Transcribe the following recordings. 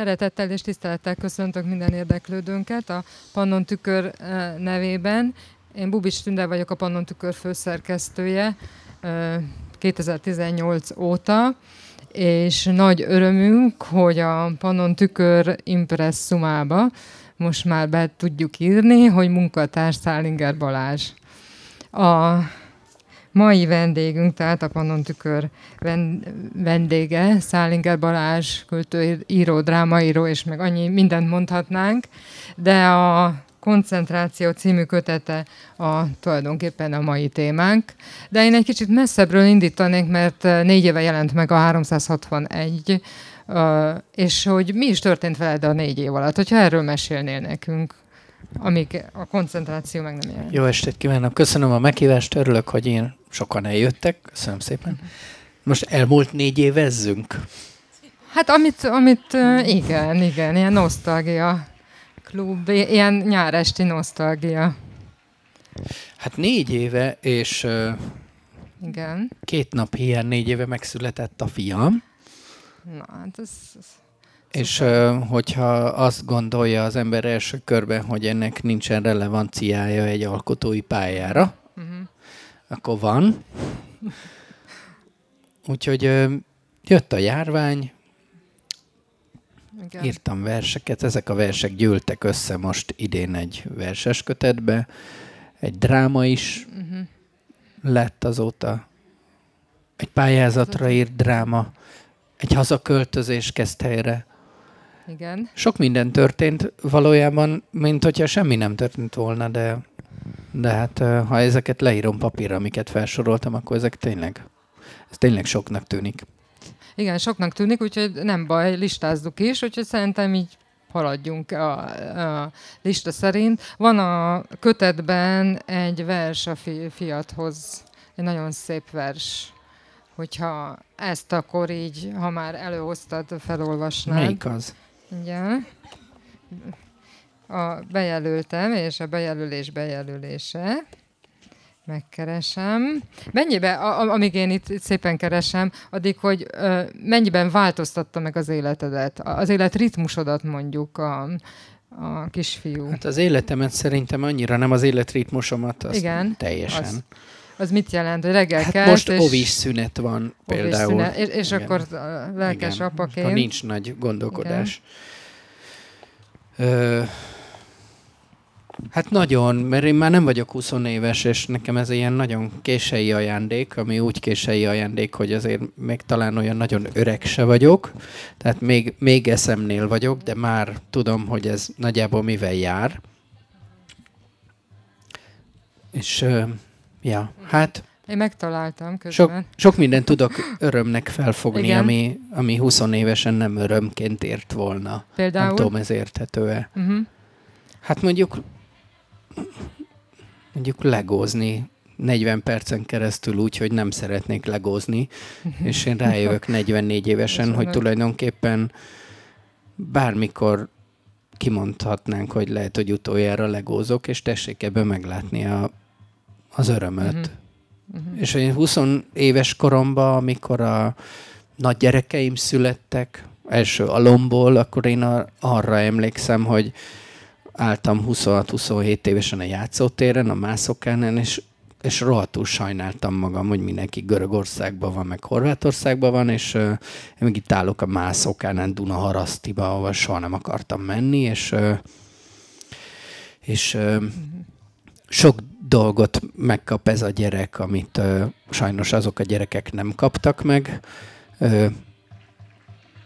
Szeretettel és tisztelettel köszöntök minden érdeklődőnket a Pannon Tükör nevében. Én Bubics Tünde vagyok a Pannon Tükör főszerkesztője 2018 óta, és nagy örömünk, hogy a Pannon Tükör impresszumába most már be tudjuk írni, hogy munkatárs Szálinger Balázs. A mai vendégünk, tehát a Pannon Tükör vendége, Szálinger Balázs, költő, író, drámaíró, és meg annyi mindent mondhatnánk, de a koncentráció című kötete a, tulajdonképpen a mai témánk. De én egy kicsit messzebbről indítanék, mert négy éve jelent meg a 361, és hogy mi is történt veled a négy év alatt, hogyha erről mesélnél nekünk amíg a koncentráció meg nem jelent. Jó estét kívánok, köszönöm a meghívást, örülök, hogy én sokan eljöttek, köszönöm szépen. Most elmúlt négy évezzünk? Hát amit, amit igen, igen, ilyen nosztalgia klub, ilyen nyáresti nosztalgia. Hát négy éve, és igen. két nap hiány négy éve megszületett a fiam. Na, hát ez, ez és hogyha azt gondolja az ember első körben, hogy ennek nincsen relevanciája egy alkotói pályára, uh-huh. akkor van. Úgyhogy jött a járvány, Igen. írtam verseket, ezek a versek gyűltek össze most idén egy verses kötetbe, egy dráma is uh-huh. lett azóta, egy pályázatra írt dráma, egy hazaköltözés kezd helyre, igen. Sok minden történt valójában, mint hogyha semmi nem történt volna, de, de hát ha ezeket leírom papírra, amiket felsoroltam, akkor ezek tényleg, ez tényleg soknak tűnik. Igen, soknak tűnik, úgyhogy nem baj, listázzuk is, úgyhogy szerintem így haladjunk a, a lista szerint. Van a kötetben egy vers a fi, fiathoz, egy nagyon szép vers. Hogyha ezt akkor így, ha már előhoztad, felolvasnád. Melyik az? Igen. A bejelöltem, és a bejelölés bejelölése. Megkeresem. Mennyiben, amíg én itt, itt szépen keresem, addig, hogy ö, mennyiben változtatta meg az életedet, az élet ritmusodat mondjuk a, a kisfiú? Hát az életemet szerintem annyira nem az életritmusomat, azt Igen, teljesen. Az, az mit jelent, hogy reggel hát most és... ovis szünet van például. Szünet, és, és akkor lelkes Igen. apaként. Ha nincs nagy gondolkodás. Ö, hát nagyon, mert én már nem vagyok 20 éves, és nekem ez ilyen nagyon késői ajándék, ami úgy késői ajándék, hogy azért még talán olyan nagyon öreg se vagyok, tehát még, még eszemnél vagyok, de már tudom, hogy ez nagyjából mivel jár. És Ja, hát... Én megtaláltam közben. Sok, sok mindent tudok örömnek felfogni, ami, ami 20 évesen nem örömként ért volna. Például? Nem tudom, ez érthető-e. Uh-huh. Hát mondjuk mondjuk legózni 40 percen keresztül úgy, hogy nem szeretnék legózni, uh-huh. és én rájövök 44 évesen, hogy tulajdonképpen bármikor kimondhatnánk, hogy lehet, hogy utoljára legózok, és tessék ebbe meglátni a az örömöt. Uh-huh. Uh-huh. És én 20 éves koromban, amikor a nagy gyerekeim születtek, első alomból, akkor én arra emlékszem, hogy álltam 26-27 évesen a játszótéren, a mászokánál, és, és rohadtul sajnáltam magam, hogy mindenki Görögországban van, meg Horvátországban van, és uh, én meg itt állok a mászokánál Dunaharasztiba, ahol soha nem akartam menni, és, uh, és uh, sok dolgot megkap ez a gyerek, amit ö, sajnos azok a gyerekek nem kaptak meg. Ö,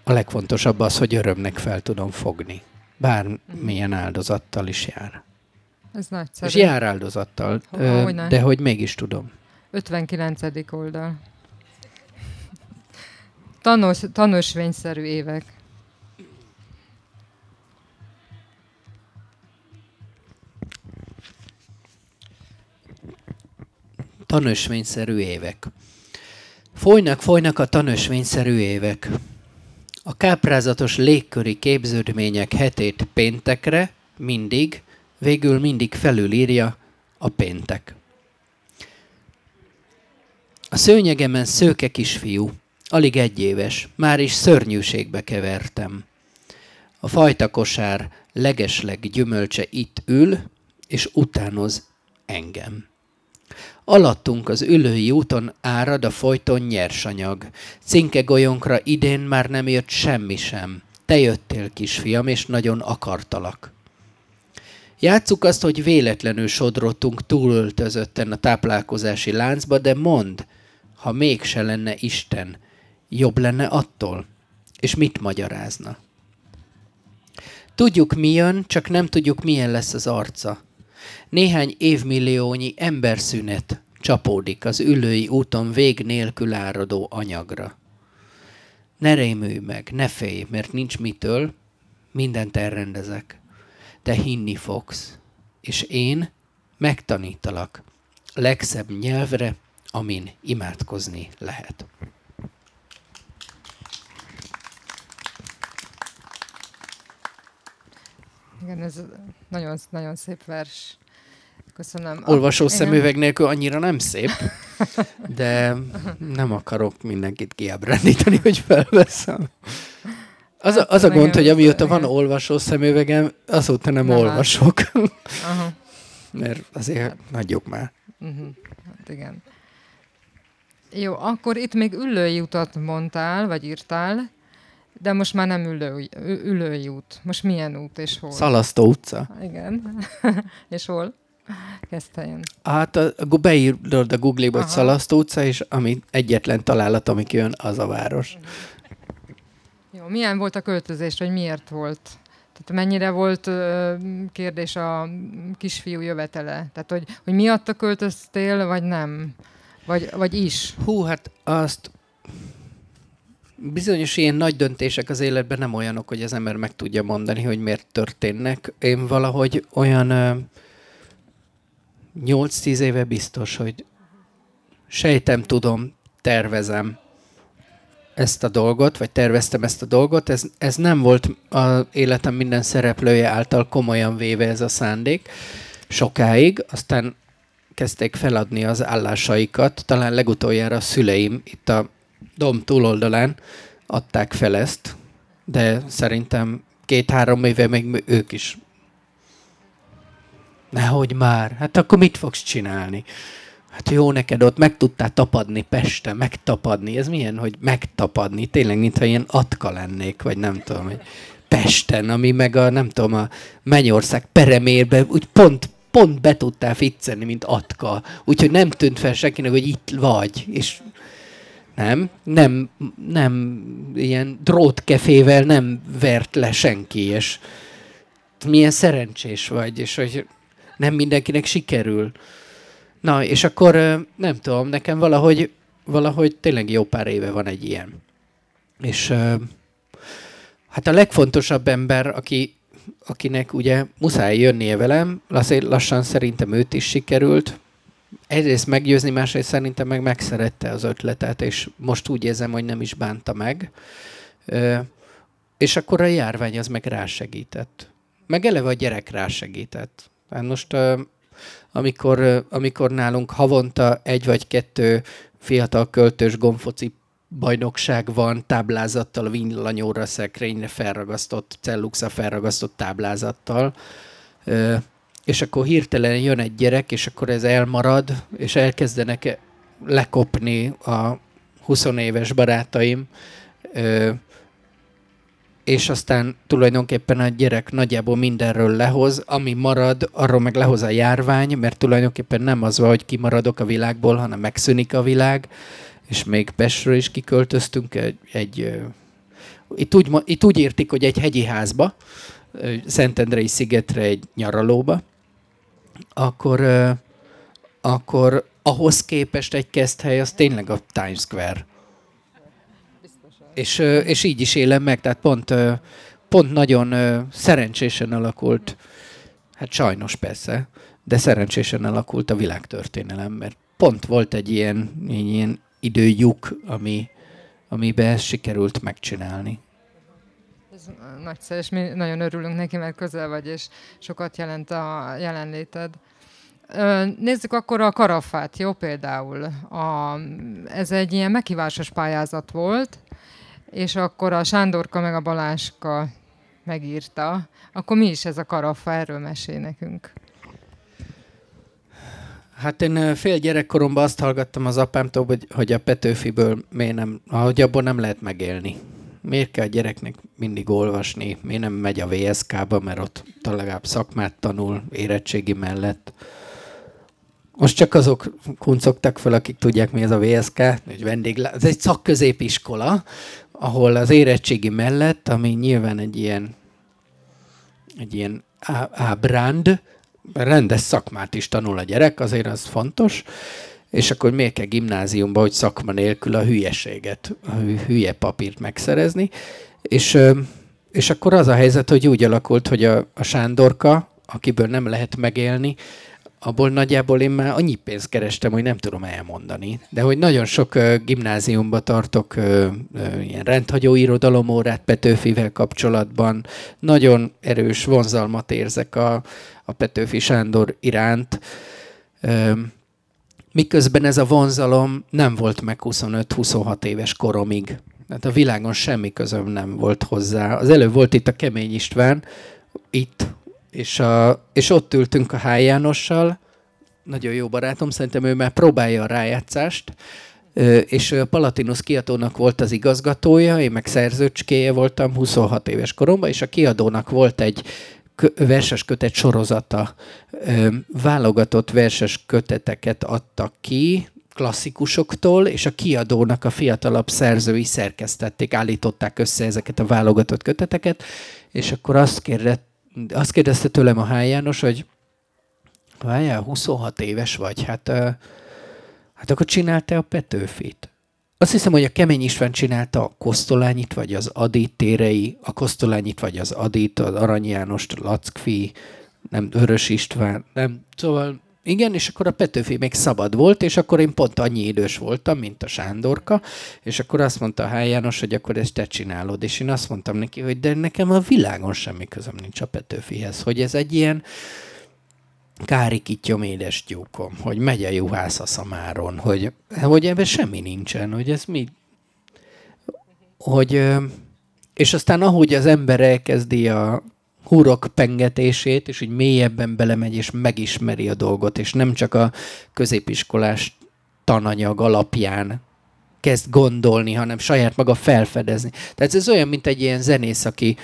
a legfontosabb az, hogy örömnek fel tudom fogni. Bármilyen áldozattal is jár. Ez nagyszerű. És jár áldozattal, ö, de hogy mégis tudom. 59. oldal. Tanús, tanúsvényszerű évek. Tanösvényszerű évek. Folynak, folynak a tanösvényszerű évek. A káprázatos légköri képződmények hetét péntekre mindig, végül mindig felülírja a péntek. A szőnyegemen szőke kisfiú, alig egy éves, már is szörnyűségbe kevertem. A fajta kosár legesleg gyümölcse itt ül, és utánoz engem. Alattunk az ülői úton árad a folyton nyersanyag. Cinke golyónkra idén már nem jött semmi sem. Te jöttél, kisfiam, és nagyon akartalak. Játsszuk azt, hogy véletlenül sodrottunk túlöltözötten a táplálkozási láncba, de mond, ha mégse lenne Isten, jobb lenne attól? És mit magyarázna? Tudjuk, mi jön, csak nem tudjuk, milyen lesz az arca. Néhány évmilliónyi emberszünet csapódik az ülői úton vég nélkül áradó anyagra. Ne rémülj meg, ne félj, mert nincs mitől, mindent elrendezek. Te hinni fogsz, és én megtanítalak legszebb nyelvre, amin imádkozni lehet. Igen, ez nagyon, nagyon szép vers. Köszönöm. Olvasó szemüveg nélkül annyira nem szép, de nem akarok mindenkit kiábrándítani, hogy felveszem. Az, a, az a gond, hogy amióta van olvasó szemüvegem, azóta nem, nem olvasok. Aha. Mert azért hát. nagyok már. Uh-huh. Hát igen. Jó, akkor itt még ülői utat mondtál, vagy írtál, de most már nem ülő, ülői út. Most milyen út és hol? Szalasztó utca. Igen. és hol? Kezdte Hát a, a, beírod a Google-ba, hogy Szalasztó utca, és ami egyetlen találat, ami jön, az a város. Jó, milyen volt a költözés, vagy miért volt? Tehát mennyire volt kérdés a kisfiú jövetele? Tehát, hogy, hogy miatta költöztél, vagy nem? Vagy, vagy is? Hú, hát azt bizonyos ilyen nagy döntések az életben nem olyanok, hogy az ember meg tudja mondani, hogy miért történnek. Én valahogy olyan ö, 8-10 éve biztos, hogy sejtem, tudom, tervezem ezt a dolgot, vagy terveztem ezt a dolgot. Ez, ez nem volt az életem minden szereplője által komolyan véve ez a szándék sokáig, aztán kezdték feladni az állásaikat. Talán legutoljára a szüleim itt a dom túloldalán adták fel ezt, de szerintem két-három éve még ők is Nehogy már. Hát akkor mit fogsz csinálni? Hát jó neked ott meg tudtál tapadni Pesten, megtapadni. Ez milyen, hogy megtapadni? Tényleg, mintha ilyen atka lennék, vagy nem tudom, hogy Pesten, ami meg a, nem tudom, a Mennyország peremérbe, úgy pont, pont be tudtál ficcenni, mint atka. Úgyhogy nem tűnt fel senkinek, hogy itt vagy. És nem, nem, nem ilyen drótkefével nem vert le senki, és milyen szerencsés vagy, és hogy nem mindenkinek sikerül. Na, és akkor nem tudom, nekem valahogy, valahogy tényleg jó pár éve van egy ilyen. És hát a legfontosabb ember, aki, akinek ugye muszáj jönnie velem, lassan szerintem őt is sikerült, egyrészt meggyőzni, másrészt szerintem meg megszerette az ötletet, és most úgy érzem, hogy nem is bánta meg. És akkor a járvány az meg rásegített. Meg eleve a gyerek rásegített. Hát most amikor, amikor nálunk havonta egy vagy kettő fiatal költős gomfoci bajnokság van táblázattal, a villanyóra szekrényre felragasztott, celluxa felragasztott táblázattal, és akkor hirtelen jön egy gyerek, és akkor ez elmarad, és elkezdenek lekopni a 20 éves barátaim, és aztán tulajdonképpen a gyerek nagyjából mindenről lehoz, ami marad, arról meg lehoz a járvány, mert tulajdonképpen nem az van, hogy kimaradok a világból, hanem megszűnik a világ, és még Pestről is kiköltöztünk egy, egy itt, úgy, itt úgy értik, hogy egy hegyi házba, Szentendrei szigetre egy nyaralóba, akkor, akkor ahhoz képest egy keszthely az tényleg a Times Square és, és így is élem meg, tehát pont, pont nagyon szerencsésen alakult, hát sajnos persze, de szerencsésen alakult a világtörténelem, mert pont volt egy ilyen, ilyen időlyuk, ami, amiben ezt sikerült megcsinálni. Nagyszerű, és mi nagyon örülünk neki, mert közel vagy, és sokat jelent a jelenléted. Nézzük akkor a karafát, jó például. A, ez egy ilyen meghívásos pályázat volt, és akkor a Sándorka meg a Baláska megírta. Akkor mi is ez a karafa? Erről mesél nekünk. Hát én fél gyerekkoromban azt hallgattam az apámtól, hogy, hogy a Petőfiből miért nem, hogy abból nem lehet megélni. Miért kell a gyereknek mindig olvasni? Miért nem megy a VSK-ba, mert ott legalább szakmát tanul érettségi mellett. Most csak azok kuncogtak fel, akik tudják, mi ez a VSK, hogy vendéglá... Ez egy szakközépiskola, ahol az érettségi mellett, ami nyilván egy ilyen egy ilyen ábránd, rendes szakmát is tanul a gyerek, azért az fontos, és akkor miért kell gimnáziumba, hogy szakma nélkül a hülyeséget, a hülye papírt megszerezni, és, és akkor az a helyzet, hogy úgy alakult, hogy a, a Sándorka, akiből nem lehet megélni, abból nagyjából én már annyi pénzt kerestem, hogy nem tudom elmondani. De hogy nagyon sok uh, gimnáziumba tartok uh, uh, ilyen rendhagyó irodalomórát Petőfivel kapcsolatban. Nagyon erős vonzalmat érzek a, a Petőfi Sándor iránt. Miközben ez a vonzalom nem volt meg 25-26 éves koromig. Tehát a világon semmi közöm nem volt hozzá. Az előbb volt itt a Kemény István, itt és, a, és ott ültünk a Háj Jánossal, nagyon jó barátom, szerintem ő már próbálja a rájátszást, és a Palatinus kiadónak volt az igazgatója, én meg szerzőcskéje voltam 26 éves koromban, és a kiadónak volt egy verses kötet sorozata. Válogatott verses köteteket adtak ki, klasszikusoktól, és a kiadónak a fiatalabb szerzői szerkesztették, állították össze ezeket a válogatott köteteket, és akkor azt kérdett, azt kérdezte tőlem a H. János, hogy várjál, 26 éves vagy, hát, hát akkor csinálta a Petőfit. Azt hiszem, hogy a Kemény István csinálta a Kosztolányit, vagy az Adit térei, a Kosztolányit, vagy az Adit, az Arany Jánost, Lackfi, nem, Vörös István, nem, szóval igen, és akkor a Petőfi még szabad volt, és akkor én pont annyi idős voltam, mint a Sándorka, és akkor azt mondta a H. János, hogy akkor ezt te csinálod, és én azt mondtam neki, hogy de nekem a világon semmi közöm nincs a Petőfihez, hogy ez egy ilyen kárikítjom édes tyúkom, hogy megy a juhász a szamáron, hogy, hogy ebben semmi nincsen, hogy ez mi, hogy, és aztán ahogy az ember elkezdi a, hurok pengetését, és úgy mélyebben belemegy, és megismeri a dolgot, és nem csak a középiskolás tananyag alapján kezd gondolni, hanem saját maga felfedezni. Tehát ez olyan, mint egy ilyen zenész, aki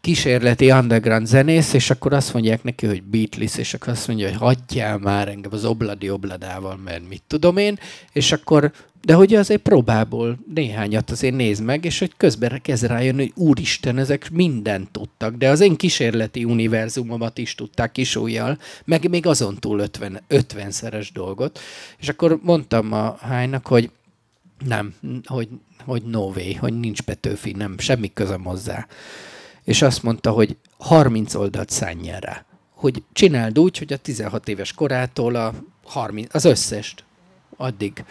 kísérleti underground zenész, és akkor azt mondják neki, hogy Beatles, és akkor azt mondja, hogy hagyjál már engem az obladi obladával, mert mit tudom én, és akkor de hogy azért próbából néhányat azért néz meg, és hogy közben kezd rájönni, hogy úristen, ezek mindent tudtak, de az én kísérleti univerzumomat is tudták kisújjal, meg még azon túl 50, 50-szeres dolgot. És akkor mondtam a hánynak, hogy nem, hogy, hogy no way, hogy nincs Petőfi, nem, semmi közöm hozzá. És azt mondta, hogy 30 oldalt szánjál rá. Hogy csináld úgy, hogy a 16 éves korától a 30, az összest addig.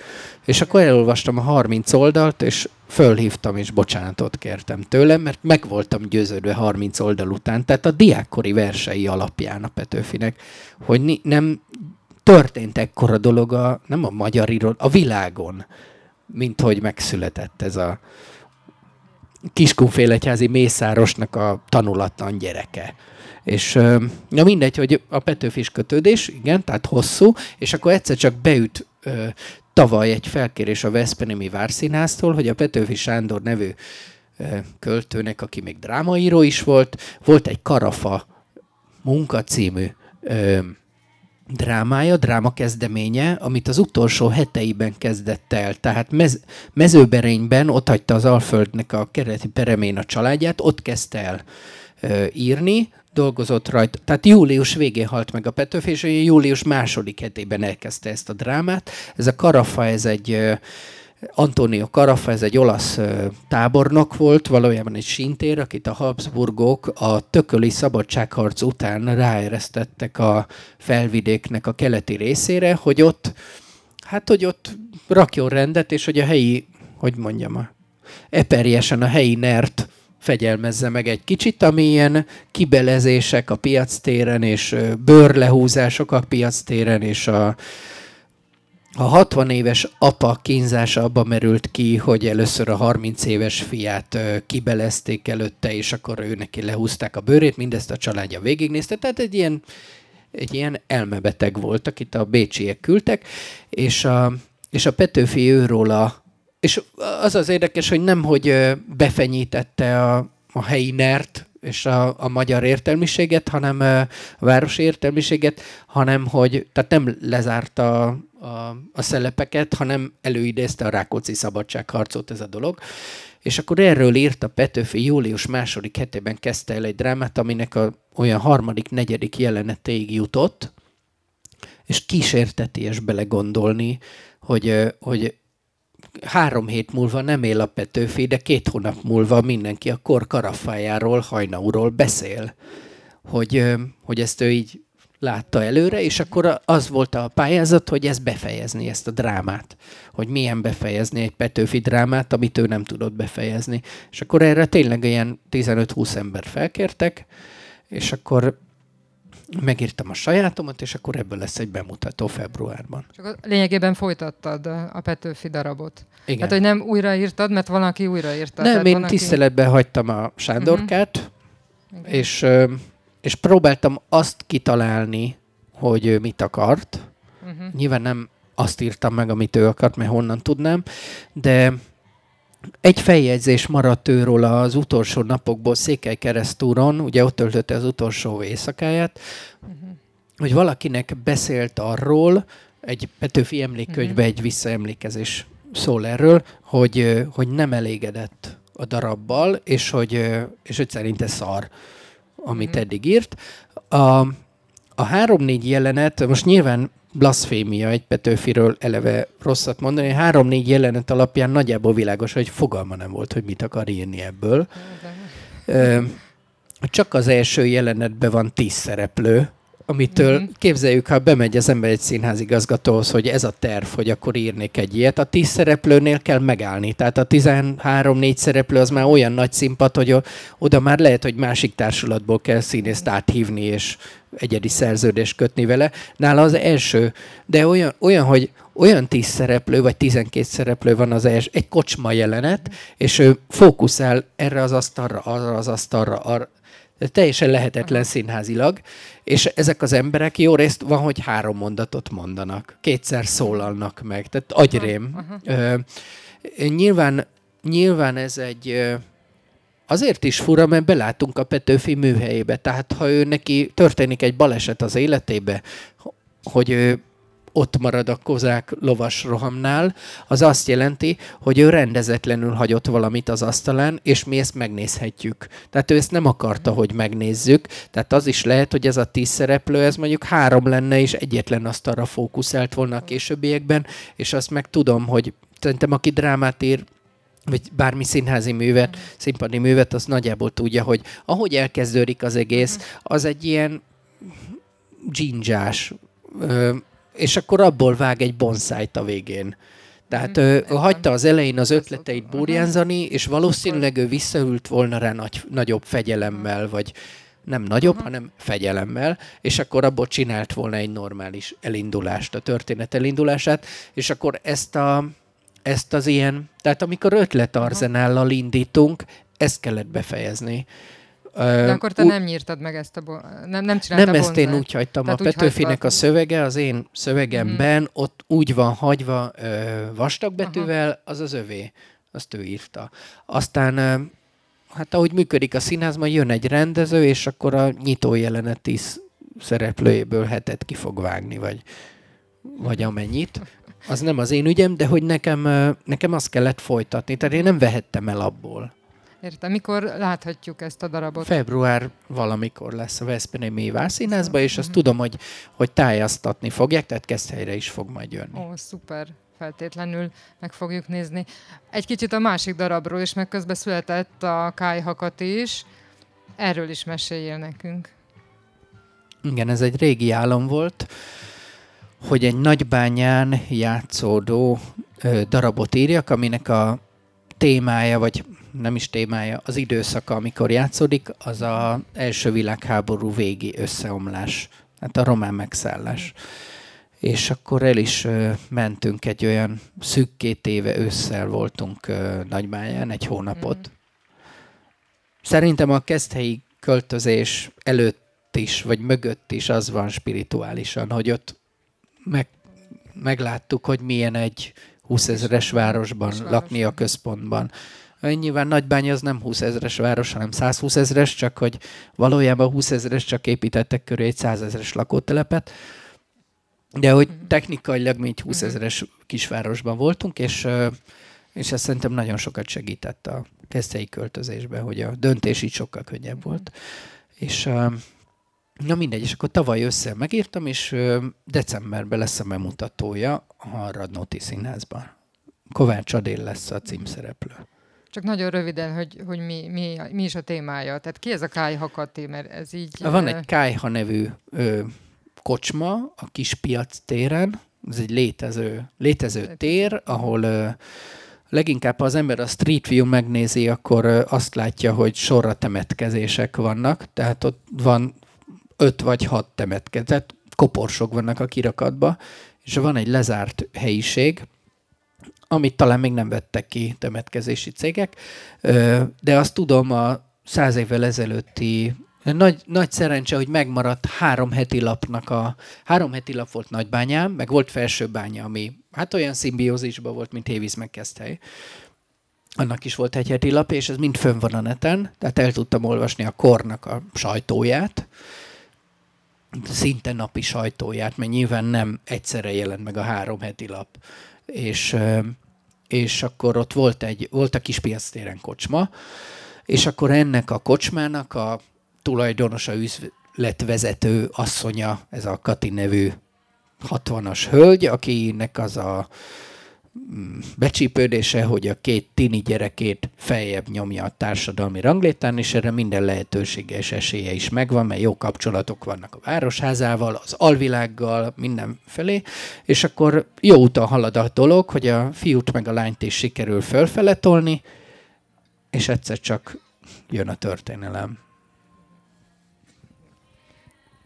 És akkor elolvastam a 30 oldalt, és fölhívtam, és bocsánatot kértem tőlem, mert meg voltam győződve 30 oldal után, tehát a diákkori versei alapján a Petőfinek, hogy nem történt ekkora dolog a, nem a magyar írod, a világon, mint hogy megszületett ez a kiskunfélegyházi mészárosnak a tanulatlan gyereke. És na mindegy, hogy a Petőfis kötődés, igen, tehát hosszú, és akkor egyszer csak beüt ö, tavaly egy felkérés a Veszprémi Várszínháztól, hogy a Petőfi Sándor nevű ö, költőnek, aki még drámaíró is volt, volt egy Karafa munkacímű ö, drámája, dráma kezdeménye, amit az utolsó heteiben kezdett el. Tehát mez, mezőberényben ott hagyta az Alföldnek a kereti peremén a családját, ott kezdte el ö, írni, dolgozott rajta. Tehát július végén halt meg a Petőfi, és július második hetében elkezdte ezt a drámát. Ez a Karafa, ez egy Antonio Carafa, ez egy olasz tábornok volt, valójában egy sintér, akit a Habsburgok a tököli szabadságharc után ráeresztettek a felvidéknek a keleti részére, hogy ott, hát hogy ott rakjon rendet, és hogy a helyi, hogy mondjam, eperjesen a helyi nert fegyelmezze meg egy kicsit, ami ilyen kibelezések a piactéren, és bőrlehúzások a piactéren, és a a 60 éves apa kínzása abba merült ki, hogy először a 30 éves fiát kibelezték előtte, és akkor ő neki lehúzták a bőrét, mindezt a családja végignézte, tehát egy ilyen, egy ilyen elmebeteg volt, akit a bécsiek küldtek, és a, és a Petőfi őróla, és az az érdekes, hogy nem, hogy befenyítette a, a helyi nert, és a, a magyar értelmiséget, hanem a városi értelmiséget, hanem hogy, tehát nem lezárta a, a, szelepeket, hanem előidézte a Rákóczi szabadságharcot ez a dolog. És akkor erről írt a Petőfi július második hetében kezdte el egy drámát, aminek a, olyan harmadik, negyedik jelenetéig jutott, és kísérteties belegondolni, hogy, hogy három hét múlva nem él a Petőfi, de két hónap múlva mindenki a kor karafájáról, hajnaúról beszél, hogy, hogy ezt ő így látta előre, és akkor az volt a pályázat, hogy ezt befejezni, ezt a drámát. Hogy milyen befejezni egy Petőfi drámát, amit ő nem tudott befejezni. És akkor erre tényleg ilyen 15-20 ember felkértek, és akkor megírtam a sajátomat, és akkor ebből lesz egy bemutató februárban. Csak a lényegében folytattad a Petőfi darabot. Igen. Hát, hogy nem újraírtad, mert valaki újraírta. Nem, én aki... tiszteletben hagytam a Sándorkát, uh-huh. és, és próbáltam azt kitalálni, hogy ő mit akart. Uh-huh. Nyilván nem azt írtam meg, amit ő akart, mert honnan tudnám, de egy feljegyzés maradt őről az utolsó napokból Székely keresztúron, ugye ott töltötte az utolsó éjszakáját, uh-huh. hogy valakinek beszélt arról, egy Petőfi emlékkönyvben uh-huh. egy visszaemlékezés szól erről, hogy, hogy nem elégedett a darabbal, és hogy, és hogy szerinte szar, amit uh-huh. eddig írt. A, a három-négy jelenet, most nyilván blaszfémia egy Petőfiről eleve rosszat mondani. Három-négy jelenet alapján nagyjából világos, hogy fogalma nem volt, hogy mit akar írni ebből. Csak az első jelenetben van tíz szereplő, amitől uh-huh. képzeljük, ha bemegy az ember egy színházigazgatóhoz, hogy ez a terv, hogy akkor írnék egy ilyet, a tíz szereplőnél kell megállni. Tehát a 13-4 szereplő az már olyan nagy színpad, hogy oda már lehet, hogy másik társulatból kell színészt áthívni, és egyedi szerződést kötni vele. Nála az első, de olyan, olyan hogy olyan tíz szereplő, vagy tizenkét szereplő van az első, egy kocsma jelenet, és ő fókuszál erre az asztalra, arra az asztalra, arra, teljesen lehetetlen színházilag, és ezek az emberek jó részt van, hogy három mondatot mondanak, kétszer szólalnak meg, tehát agyrém. Ö, nyilván, nyilván ez egy azért is fura, mert belátunk a Petőfi műhelyébe, tehát ha ő neki történik egy baleset az életébe, hogy ő ott marad a kozák lovas rohamnál, az azt jelenti, hogy ő rendezetlenül hagyott valamit az asztalán, és mi ezt megnézhetjük. Tehát ő ezt nem akarta, hogy megnézzük, tehát az is lehet, hogy ez a tíz szereplő, ez mondjuk három lenne, és egyetlen asztalra fókuszált volna a későbbiekben, és azt meg tudom, hogy szerintem aki drámát ír, vagy bármi színházi művet, színpadi művet, az nagyjából tudja, hogy ahogy elkezdődik az egész, az egy ilyen dzsindzsás, és akkor abból vág egy bonszájt a végén. Tehát mm, ő hagyta az elején az ötleteit burjánzani, és valószínűleg ő visszaült volna rá nagy, nagyobb fegyelemmel, vagy nem nagyobb, uh-huh. hanem fegyelemmel, és akkor abból csinált volna egy normális elindulást, a történet elindulását, és akkor ezt, a, ezt az ilyen, tehát amikor ötletarzenállal indítunk, ezt kellett befejezni. De akkor te nem nyírtad meg ezt a bo- nem, nem csináltad Nem ezt én úgy hagytam. Tehát a Petőfinek a szövege, az én szövegemben, mm. ott úgy van hagyva ö, vastag betűvel, Aha. az az övé. Azt ő írta. Aztán ö, hát ahogy működik a színházban, jön egy rendező, és akkor a nyitó jelenet tíz szereplőjéből hetet ki fog vágni, vagy, vagy amennyit. Az nem az én ügyem, de hogy nekem, nekem azt kellett folytatni. Tehát én nem vehettem el abból. Értem. Mikor láthatjuk ezt a darabot? Február valamikor lesz a Veszprémi Vászínházba, és azt uh-huh. tudom, hogy, hogy tájasztatni fogják, tehát Keszthelyre is fog majd jönni. Ó, szuper feltétlenül meg fogjuk nézni. Egy kicsit a másik darabról is, meg közben született a Kájhakat is. Erről is meséljél nekünk. Igen, ez egy régi álom volt, hogy egy nagybányán játszódó ö, darabot írjak, aminek a témája, vagy nem is témája, az időszaka, amikor játszódik, az a első világháború végi összeomlás, hát a román megszállás. és akkor el is mentünk egy olyan szűk két éve ősszel voltunk ö, Nagymáján, egy hónapot. Mm. Szerintem a keszthelyi költözés előtt is, vagy mögött is az van spirituálisan, hogy ott meg, megláttuk, hogy milyen egy 20 ezeres városban lakni a központban. Nyilván Nagybány az nem 20 ezeres város, hanem 120 ezeres, csak hogy valójában 20 ezeres csak építettek körül egy 100 ezeres lakótelepet. De hogy mhm. technikailag mi egy 20 mhm. ezeres kisvárosban voltunk, és, és ez szerintem nagyon sokat segített a kezdtei költözésben, hogy a döntés így sokkal könnyebb volt. És na mindegy, és akkor tavaly össze megírtam, és decemberben lesz a bemutatója a Radnóti Színházban. Kovács Adél lesz a címszereplő. Csak nagyon röviden, hogy, hogy mi, mi, mi is a témája. Tehát ki ez a Kájha Kati, mert ez így... Van egy Kájha nevű ö, kocsma a Kispiac téren, ez egy létező, létező tér, ahol ö, leginkább ha az ember a Street View megnézi, akkor ö, azt látja, hogy sorra temetkezések vannak, tehát ott van öt vagy hat temetkezés, tehát koporsok vannak a kirakatba, és van egy lezárt helyiség, amit talán még nem vettek ki temetkezési cégek, de azt tudom a száz évvel ezelőtti nagy, nagy szerencse, hogy megmaradt három heti lapnak a... Három heti lap volt Nagybányám, meg volt Felsőbánya, ami hát olyan szimbiózisban volt, mint Hévíz meg Keszthely. Annak is volt egy heti lap, és ez mind fönn van a neten, tehát el tudtam olvasni a kornak a sajtóját, szinte napi sajtóját, mert nyilván nem egyszerre jelent meg a három heti lap és, és akkor ott volt, egy, volt a Kispiactéren kocsma, és akkor ennek a kocsmának a tulajdonosa, üzletvezető asszonya, ez a Kati nevű 60-as hölgy, akinek az a becsípődése, hogy a két tini gyerekét feljebb nyomja a társadalmi ranglétán, és erre minden lehetősége és esélye is megvan, mert jó kapcsolatok vannak a városházával, az alvilággal, mindenfelé, és akkor jó úton halad a dolog, hogy a fiút meg a lányt is sikerül fölfele tolni, és egyszer csak jön a történelem.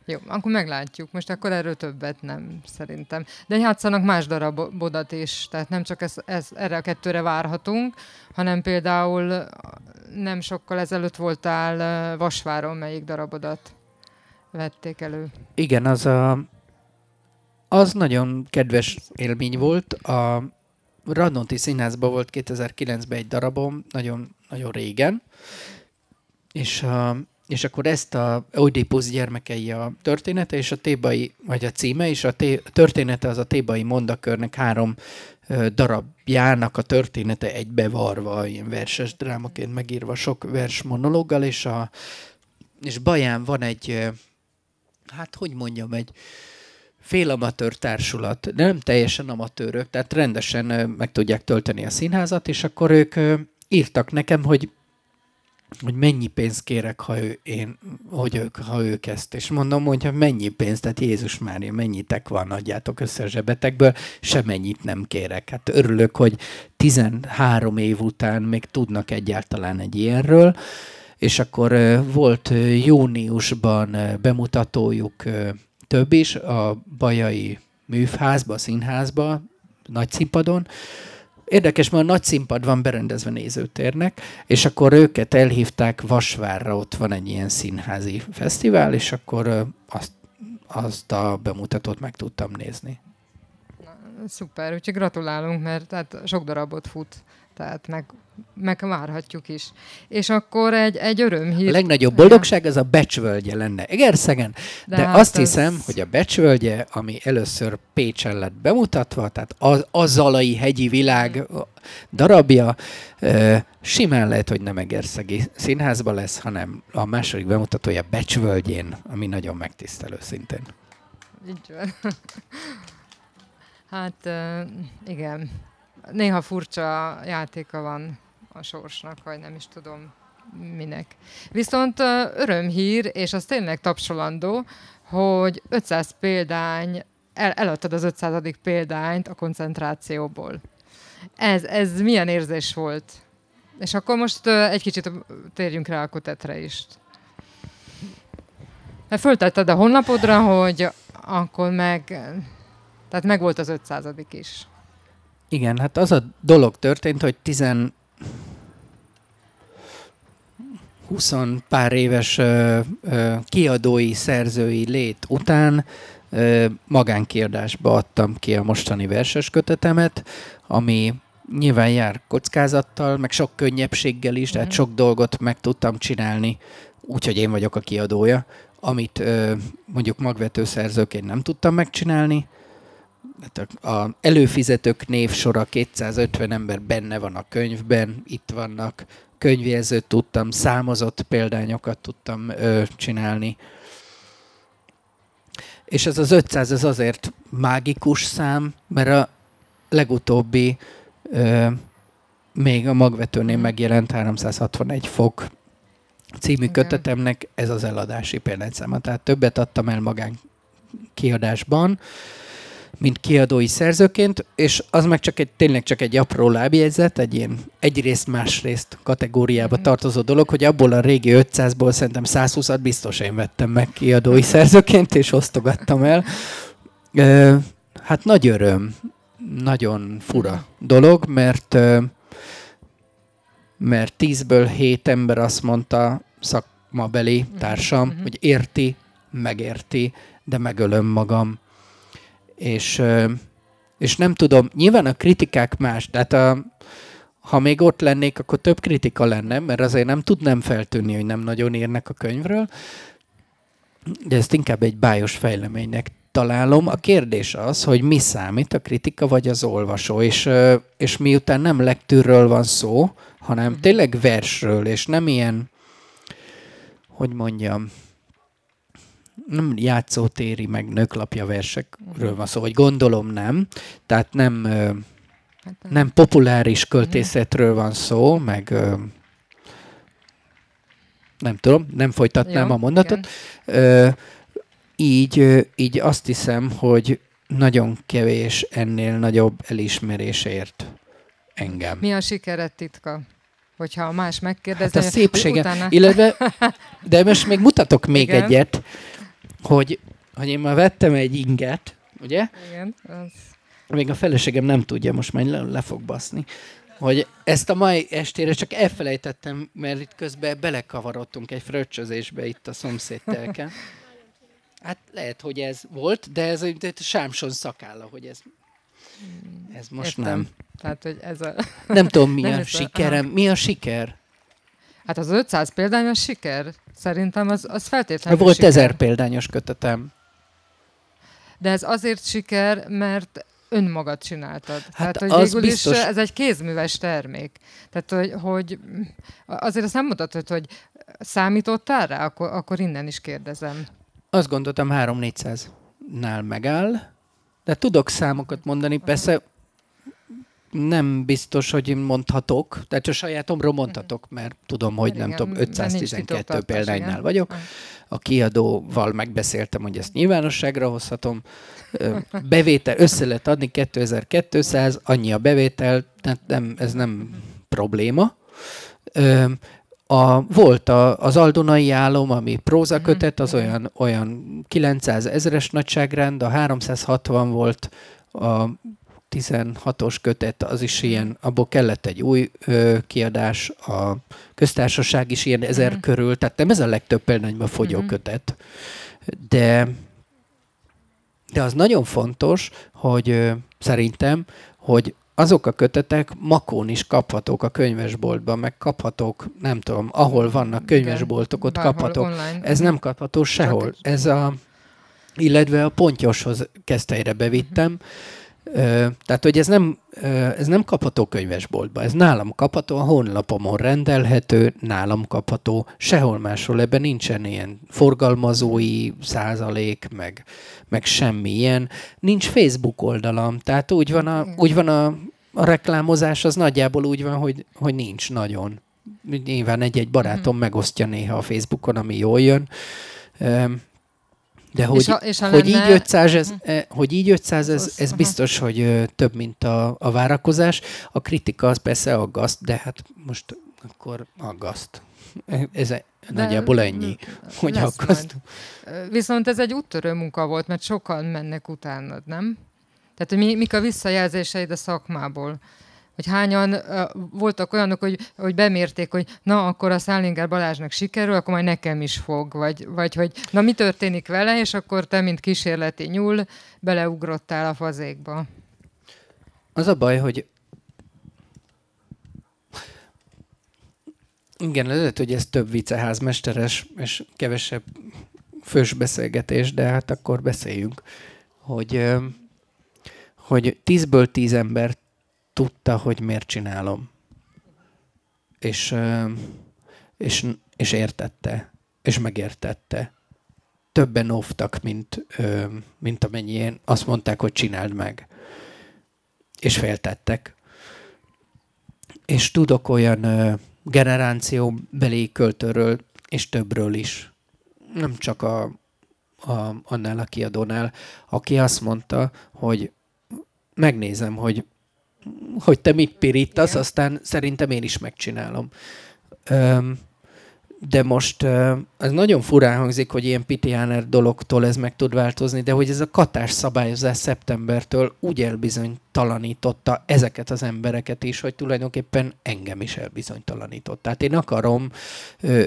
Jó, akkor meglátjuk. Most akkor erről többet nem, szerintem. De játszanak más darabodat is, tehát nem csak ez, ez, erre a kettőre várhatunk, hanem például nem sokkal ezelőtt voltál Vasváron, melyik darabodat vették elő. Igen, az a, az nagyon kedves élmény volt. A Radnóti Színházban volt 2009-ben egy darabom, nagyon, nagyon régen, és a, és akkor ezt a Oedipus gyermekei a története, és a tébai, vagy a címe, és a, té, története az a tébai mondakörnek három ö, darabjának a története egybevarva, ilyen verses drámaként megírva, sok vers monológgal, és, a, és Baján van egy, hát hogy mondjam, egy félamatőr társulat, de nem teljesen amatőrök, tehát rendesen meg tudják tölteni a színházat, és akkor ők írtak nekem, hogy hogy mennyi pénzt kérek, ha ő, én, hogy ők, ha ők ezt. És mondom, hogy mennyi pénzt, tehát Jézus Mária, mennyitek van, adjátok össze a zsebetekből, semennyit nem kérek. Hát örülök, hogy 13 év után még tudnak egyáltalán egy ilyenről, és akkor volt júniusban bemutatójuk több is a Bajai művházba, színházba, nagy színpadon, Érdekes, mert a nagy színpad van berendezve nézőtérnek, és akkor őket elhívták Vasvárra, ott van egy ilyen színházi fesztivál, és akkor azt, azt a bemutatót meg tudtam nézni. Szuper, úgyhogy gratulálunk, mert tehát sok darabot fut tehát meg, megvárhatjuk is. És akkor egy, egy örömhír. A legnagyobb boldogság az a becsvölgye lenne Egerszegen, de, de hát azt az... hiszem, hogy a becsvölgye, ami először Pécsen lett bemutatva, tehát az, a Zalai hegyi világ darabja, simán lehet, hogy nem Egerszegi színházba lesz, hanem a második bemutatója Becsvölgyén, ami nagyon megtisztelő szintén. Így van. Hát igen néha furcsa játéka van a sorsnak, vagy nem is tudom minek. Viszont örömhír, és az tényleg tapsolandó, hogy 500 példány, el, eladtad az 500. példányt a koncentrációból. Ez, ez milyen érzés volt? És akkor most egy kicsit térjünk rá a kutetre is. Mert föltetted a honlapodra, hogy akkor meg Tehát meg volt az 500 is. Igen, hát az a dolog történt, hogy 10 20 pár éves ö, ö, kiadói, szerzői lét után ö, magánkiadásba adtam ki a mostani verses kötetemet, ami nyilván jár kockázattal, meg sok könnyebbséggel is, tehát mhm. sok dolgot meg tudtam csinálni, úgyhogy én vagyok a kiadója, amit ö, mondjuk magvető szerzőként nem tudtam megcsinálni. Hát a előfizetők névsora 250 ember benne van a könyvben, itt vannak könyvjelzőt tudtam, számozott példányokat tudtam ö, csinálni. És ez az 500 ez azért mágikus szám, mert a legutóbbi ö, még a magvetőnél megjelent 361 fok című Igen. kötetemnek ez az eladási példányszáma. Tehát többet adtam el magán kiadásban, mint kiadói szerzőként, és az meg csak egy, tényleg csak egy apró lábjegyzet, egy ilyen egyrészt másrészt kategóriába mm-hmm. tartozó dolog, hogy abból a régi 500-ból szerintem 120-at biztos én vettem meg kiadói szerzőként, és osztogattam el. E, hát nagy öröm, nagyon fura dolog, mert mert tízből hét ember azt mondta, szakmabeli társam, mm-hmm. hogy érti, megérti, de megölöm magam és, és nem tudom, nyilván a kritikák más, tehát a, ha még ott lennék, akkor több kritika lenne, mert azért nem tudnám feltűnni, hogy nem nagyon írnak a könyvről, de ezt inkább egy bájos fejleménynek találom. A kérdés az, hogy mi számít, a kritika vagy az olvasó, és, és miután nem lektűrről van szó, hanem mhm. tényleg versről, és nem ilyen, hogy mondjam, nem játszótéri, meg nőklapja versekről van szó, vagy gondolom nem. Tehát nem, hát, nem populáris költészetről van szó, meg nem tudom, nem folytatnám Jó, a mondatot. Igen. Így, így azt hiszem, hogy nagyon kevés ennél nagyobb elismerésért engem. Mi a sikered titka? Hogyha más megkérdezi. Hát a szépsége. Utána... Illetve, de most még mutatok még Igen. egyet hogy, hogy én már vettem egy inget, ugye? Igen. Az... Még a feleségem nem tudja, most már le, le fog baszni, hogy ezt a mai estére csak elfelejtettem, mert itt közben belekavarodtunk egy fröccsözésbe itt a szomszédtelken. Hát lehet, hogy ez volt, de ez a sámson szakálla, hogy ez, ez most Értem. nem. Tehát, hogy ez a... Nem tudom, mi nem a sikerem. Mi a siker? Hát az 500 példányos siker, szerintem az, az feltétlenül Volt siker. ezer példányos kötetem. De ez azért siker, mert önmagad csináltad. Hát Tehát, hogy az végül biztos... is ez egy kézműves termék. Tehát, hogy, hogy azért azt nem mutatod, hogy számítottál rá, akkor, akkor innen is kérdezem. Azt gondoltam 3-400-nál megáll, de tudok számokat mondani, persze nem biztos, hogy mondhatok, tehát a sajátomról mondhatok, mert tudom, hogy nem tudom, 512 példánynál vagyok. A kiadóval megbeszéltem, hogy ezt nyilvánosságra hozhatom. Bevétel, össze lehet adni 2200, annyi a bevétel, tehát nem, ez nem probléma. A, volt a, az Aldonai álom, ami prózakötet, az olyan, olyan 900 ezeres nagyságrend, a 360 volt a 16-os kötet, az is ilyen, abból kellett egy új ö, kiadás, a köztársaság is ilyen ezer mm. körül, tehát nem ez a legtöbb példányban fogyó mm. kötet, de de az nagyon fontos, hogy ö, szerintem, hogy azok a kötetek makón is kaphatók a könyvesboltban, meg kaphatók, nem tudom, ahol vannak könyvesboltok, ott kaphatók. Online. Ez nem kapható sehol. Ez a, illetve a pontyoshoz kezdteire bevittem, uh-huh tehát, hogy ez nem, ez nem kapható könyvesboltba, ez nálam kapható, a honlapomon rendelhető, nálam kapható, sehol máshol ebben nincsen ilyen forgalmazói százalék, meg, meg semmi ilyen. Nincs Facebook oldalam, tehát úgy van a, úgy van a, a reklámozás, az nagyjából úgy van, hogy, hogy nincs nagyon. Nyilván egy-egy barátom mm. megosztja néha a Facebookon, ami jól jön. De hogy, és ha, és ha hogy, lenne... így 500, ez, uh-huh. hogy így 500, ez, ez biztos, hogy több, mint a, a várakozás. A kritika az persze aggaszt, de hát most akkor aggaszt. Ez de nagyjából ennyi, hogy aggaszt. Viszont ez egy úttörő munka volt, mert sokan mennek utánad, nem? Tehát, mi, mik a visszajelzéseid a szakmából? Hogy hányan uh, voltak olyanok, hogy, hogy bemérték, hogy na, akkor a Szálinger Balázsnak sikerül, akkor majd nekem is fog, vagy, vagy hogy na, mi történik vele, és akkor te, mint kísérleti nyúl, beleugrottál a fazékba. Az a baj, hogy igen, lehet, hogy ez több viceházmesteres, és kevesebb fős beszélgetés, de hát akkor beszéljünk, hogy, hogy tízből tíz ember tudta, hogy miért csinálom. És, és, és értette, és megértette. Többen óvtak, mint, mint amennyien azt mondták, hogy csináld meg. És féltettek. És tudok olyan generációbeli költőről, és többről is. Nem csak a, a, annál a kiadónál, aki azt mondta, hogy megnézem, hogy hogy te mit pirítasz, Igen. aztán szerintem én is megcsinálom. Öm, de most ez nagyon furán hangzik, hogy ilyen pitiáner dologtól ez meg tud változni, de hogy ez a katás szabályozás szeptembertől úgy elbizonytalanította ezeket az embereket is, hogy tulajdonképpen engem is elbizonytalanított. Tehát én akarom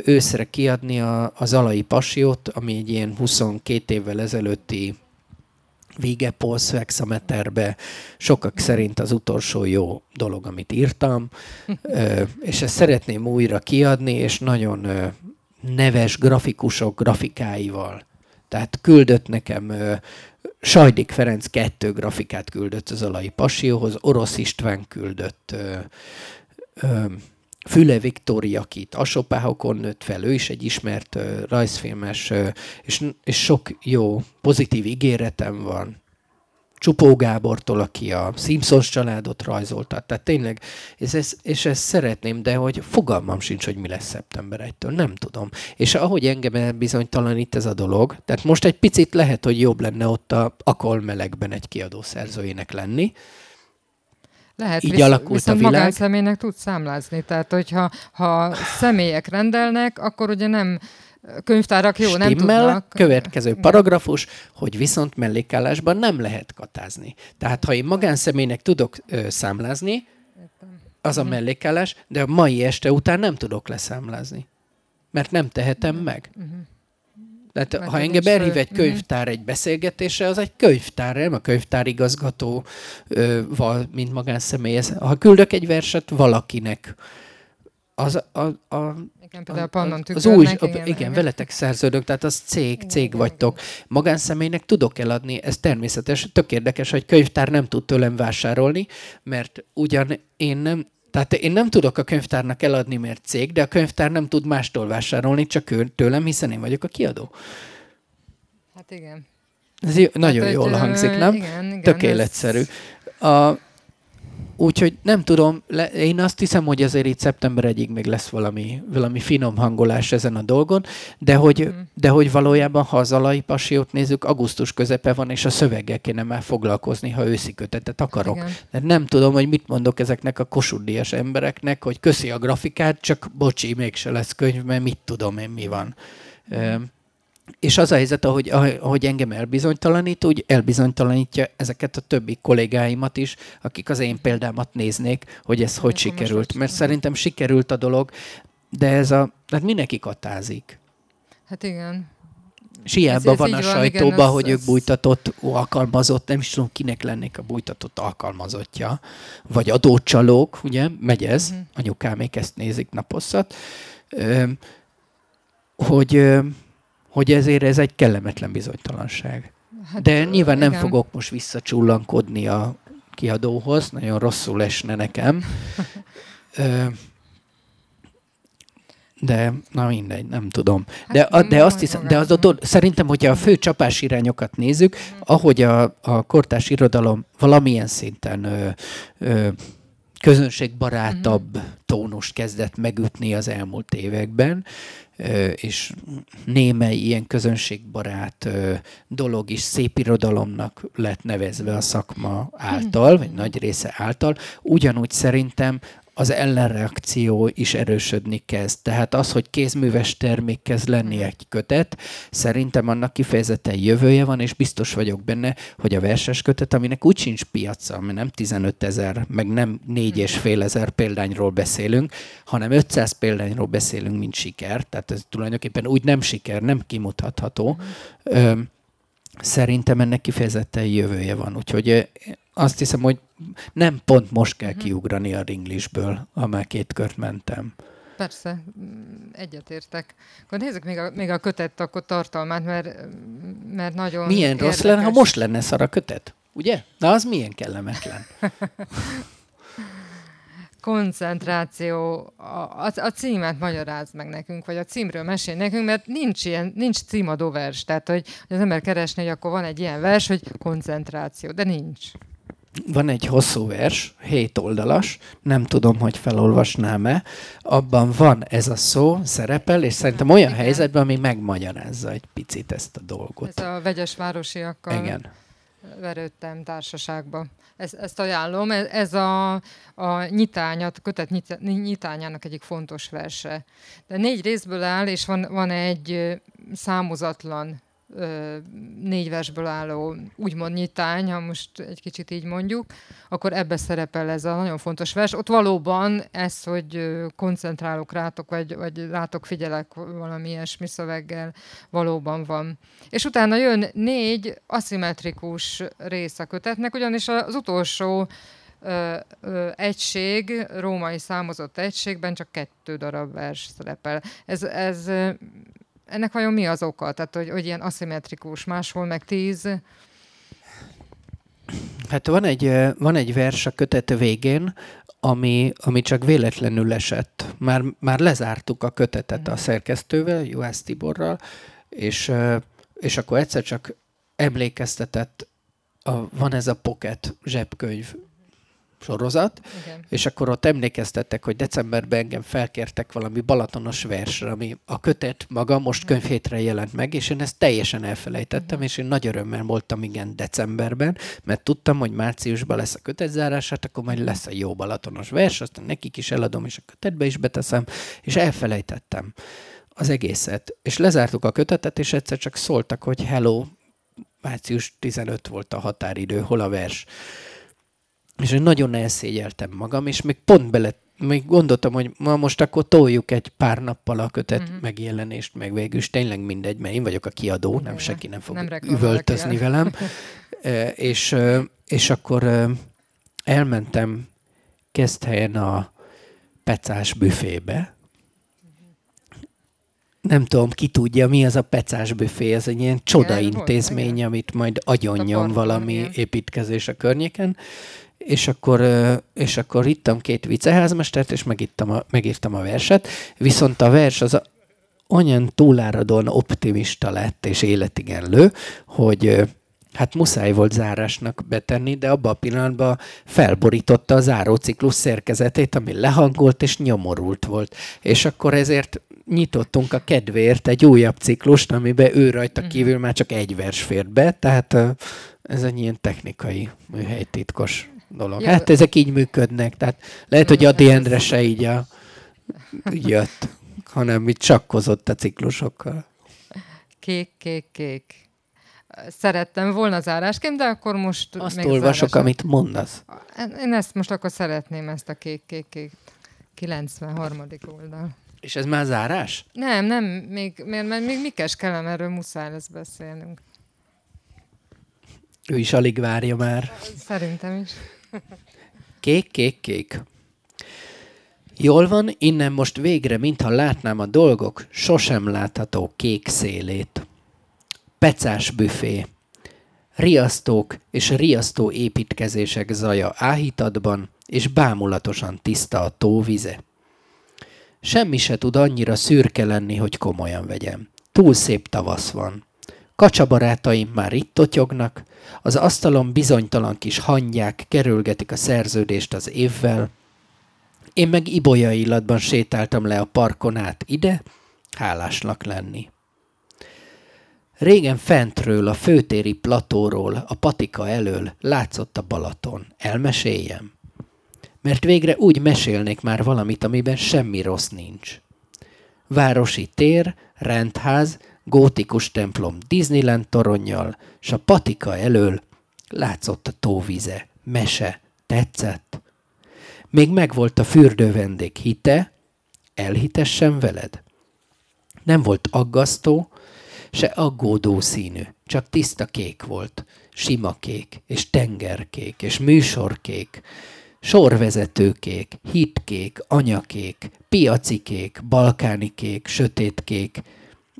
őszre kiadni a, az alai pasiót, ami egy ilyen 22 évvel ezelőtti vége Paul's hexameterbe, sokak szerint az utolsó jó dolog, amit írtam, és ezt szeretném újra kiadni, és nagyon neves grafikusok grafikáival. Tehát küldött nekem Sajdik Ferenc kettő grafikát küldött az Alai Pasióhoz, Orosz István küldött Füle Viktória, akit Asopáhokon nőtt fel, ő is egy ismert uh, rajzfilmes, uh, és, és sok jó, pozitív ígéretem van. Csupó Gábortól, aki a Simpsons családot rajzolta. Tehát tényleg, és ezt, és ezt szeretném, de hogy fogalmam sincs, hogy mi lesz szeptember 1-től. Nem tudom. És ahogy engem bizonytalanít ez a dolog, tehát most egy picit lehet, hogy jobb lenne ott a akol melegben egy kiadó szerzőjének lenni, lehet, így visz, alakult viszont a világ. magánszemélynek tud számlázni. Tehát, hogyha ha személyek rendelnek, akkor ugye nem könyvtárak jó, Stimmel, nem tudnak. következő paragrafus, hogy viszont mellékállásban nem lehet katázni. Tehát, ha én magánszemélynek tudok ö, számlázni, az a mhm. mellékállás, de a mai este után nem tudok leszámlázni. Mert nem tehetem mhm. meg. Uh-huh. Tehát Meg ha engem elhív egy könyvtár egy beszélgetésre, az egy könyvtár, nem a könyvtárigazgatóval, mint magánszemély. Ha küldök egy verset valakinek, az a, a, a igen, például a, a, az új, igen, igen, igen, veletek szerződök, tehát az cég, cég vagytok. Magánszemélynek tudok eladni, ez természetes, tök érdekes, hogy könyvtár nem tud tőlem vásárolni, mert ugyan én nem, tehát én nem tudok a könyvtárnak eladni, mert cég, de a könyvtár nem tud mástól vásárolni, csak ő, tőlem, hiszen én vagyok a kiadó. Hát igen. Ez jó, nagyon hát, jól hangzik, nem? Igen, igen, Tökéletszerű. Ez... A, Úgyhogy nem tudom, le, én azt hiszem, hogy azért itt szeptember egyig még lesz valami, valami finom hangolás ezen a dolgon, de hogy, mm. de hogy valójában, ha az alai pasiót nézzük, augusztus közepe van, és a szöveggel kéne már foglalkozni, ha őszi kötetet akarok. Igen. De nem tudom, hogy mit mondok ezeknek a kosuddias embereknek, hogy köszi a grafikát, csak bocsi, mégse lesz könyv, mert mit tudom én, mi van. Mm. És az a helyzet, ahogy, ahogy engem elbizonytalanít, úgy elbizonytalanítja ezeket a többi kollégáimat is, akik az én példámat néznék, hogy ez hogy sikerült. Mert szerintem sikerült a dolog, de ez a, hát mindenki katázik. Hát igen. És hiába van a sajtóban, igen, hogy ők bújtatott alkalmazott, nem is tudom, kinek lennék a bújtatott alkalmazottja, vagy adócsalók, ugye, megy ez, uh-huh. anyukámék ezt nézik naposszat, hogy hogy ezért ez egy kellemetlen bizonytalanság. Hát, De nyilván igen. nem fogok most visszacsullankodni a kiadóhoz, nagyon rosszul esne nekem. De, na mindegy, nem tudom. De, hát, de azt hiszem, de az a dolog, szerintem, hogyha a fő csapás irányokat nézzük, ahogy a, a kortás irodalom valamilyen szinten ö, ö, közönségbarátabb tónust kezdett megütni az elmúlt években, és némely ilyen közönségbarát dolog is szép irodalomnak lett nevezve a szakma által, vagy nagy része által. Ugyanúgy szerintem az ellenreakció is erősödni kezd. Tehát az, hogy kézműves termék kezd lenni egy kötet, szerintem annak kifejezetten jövője van, és biztos vagyok benne, hogy a verses kötet, aminek úgy sincs piaca, mert nem 15 ezer, meg nem 4 és fél ezer példányról beszélünk, hanem 500 példányról beszélünk, mint siker. Tehát ez tulajdonképpen úgy nem siker, nem kimutatható. Ö, szerintem ennek kifejezetten jövője van. Úgyhogy azt hiszem, hogy nem pont most kell uh-huh. kiugrani a ringlistből, ha már két kört mentem. Persze, egyetértek. Akkor nézzük még a, még a kötet akkor tartalmát, mert, mert nagyon Milyen érdekes. rossz lenne, ha most lenne szar a kötet? Ugye? Na, az milyen kellemetlen. koncentráció, a, a, a címet magyaráz meg nekünk, vagy a címről mesél nekünk, mert nincs ilyen, nincs címadó vers. Tehát, hogy, hogy az ember keresni, hogy akkor van egy ilyen vers, hogy koncentráció, de nincs. Van egy hosszú vers, hét oldalas, nem tudom, hogy felolvasnám-e. Abban van ez a szó, szerepel, és szerintem olyan Igen. helyzetben, ami megmagyarázza egy picit ezt a dolgot. Ez a vegyes városiakkal Igen. verődtem társaságba. Ezt, ezt ajánlom. Ez, ez a, a nyitányat, a kötet nyitányának egyik fontos verse. De négy részből áll, és van, van egy számozatlan négy versből álló úgymond nyitány, ha most egy kicsit így mondjuk, akkor ebbe szerepel ez a nagyon fontos vers. Ott valóban ez, hogy koncentrálok rátok, vagy, vagy rátok figyelek valami ilyesmi szöveggel, valóban van. És utána jön négy aszimmetrikus rész a kötetnek, ugyanis az utolsó ö, ö, egység, római számozott egységben csak kettő darab vers szerepel. Ez, ez ennek vajon mi az oka? Tehát, hogy, hogy ilyen aszimmetrikus, máshol meg tíz? Hát van egy, van egy vers a kötet végén, ami, ami csak véletlenül esett. Már, már lezártuk a kötetet a mhm. szerkesztővel, Juhász Tiborral, és, és akkor egyszer csak emlékeztetett, a, van ez a pocket zsebkönyv sorozat, Igen. és akkor ott emlékeztettek, hogy decemberben engem felkértek valami balatonos versre, ami a kötet maga most könyvhétre jelent meg, és én ezt teljesen elfelejtettem, és én nagy örömmel voltam igen decemberben, mert tudtam, hogy márciusban lesz a kötetzárás, hát akkor majd lesz a jó balatonos vers, aztán nekik is eladom, és a kötetbe is beteszem, és elfelejtettem az egészet. És lezártuk a kötetet, és egyszer csak szóltak, hogy hello, március 15 volt a határidő, hol a vers és én nagyon elszégyeltem magam, és még pont bele, még gondoltam, hogy ma most akkor toljuk egy pár nappal a kötet uh-huh. megjelenést, meg végül is tényleg mindegy, mert én vagyok a kiadó, nem senki nem fog nem üvöltözni velem. és, és akkor elmentem helyen a pecás büfébe, nem tudom, ki tudja, mi az a pecás büfé, ez egy ilyen csoda intézmény, amit majd agyonnyom valami építkezés a környéken, és akkor, és akkor ittam két viceházmestert, és megittam a, megírtam a verset, viszont a vers az a, olyan túláradóan optimista lett és életigenlő, hogy hát muszáj volt zárásnak betenni, de abban a pillanatban felborította a záróciklus szerkezetét, ami lehangolt és nyomorult volt. És akkor ezért nyitottunk a kedvéért egy újabb ciklust, amiben ő rajta mhm. kívül már csak egy vers fért be, tehát ez egy ilyen technikai műhelytitkos dolog. Ja. Hát ezek így működnek, tehát lehet, hogy Adi Endre se így, a, így jött, hanem itt csakkozott a ciklusokkal. Kék, kék, kék. Szerettem volna zárásként, de akkor most... Azt olvasok, zárás. amit mondasz. Én ezt most akkor szeretném, ezt a kék, kék, kék. 93. oldal. És ez már zárás? Nem, nem, még, mert, mert még Mikes kellem, erről muszáj lesz beszélnünk. Ő is alig várja már. Szerintem is. Kék, kék, kék. Jól van, innen most végre, mintha látnám a dolgok sosem látható kék szélét. Pecás büfé. Riasztók és riasztó építkezések zaja áhítatban, és bámulatosan tiszta a tó vize. Semmi se tud annyira szürke lenni, hogy komolyan vegyem. Túl szép tavasz van. Kacsabarátaim már itt totyognak, az asztalon bizonytalan kis hangyák kerülgetik a szerződést az évvel, én meg ibolya illatban sétáltam le a parkon át ide, hálásnak lenni. Régen fentről, a főtéri platóról, a patika elől látszott a Balaton. Elmeséljem? mert végre úgy mesélnék már valamit, amiben semmi rossz nincs. Városi tér, rendház, gótikus templom Disneyland toronnyal, s a patika elől látszott a tóvize, mese, tetszett. Még megvolt a fürdő vendég hite, elhitessen veled. Nem volt aggasztó, se aggódó színű, csak tiszta kék volt, sima kék, és tengerkék, és műsorkék, sorvezetőkék, hitkék, anyakék, piacikék, balkánikék, sötétkék,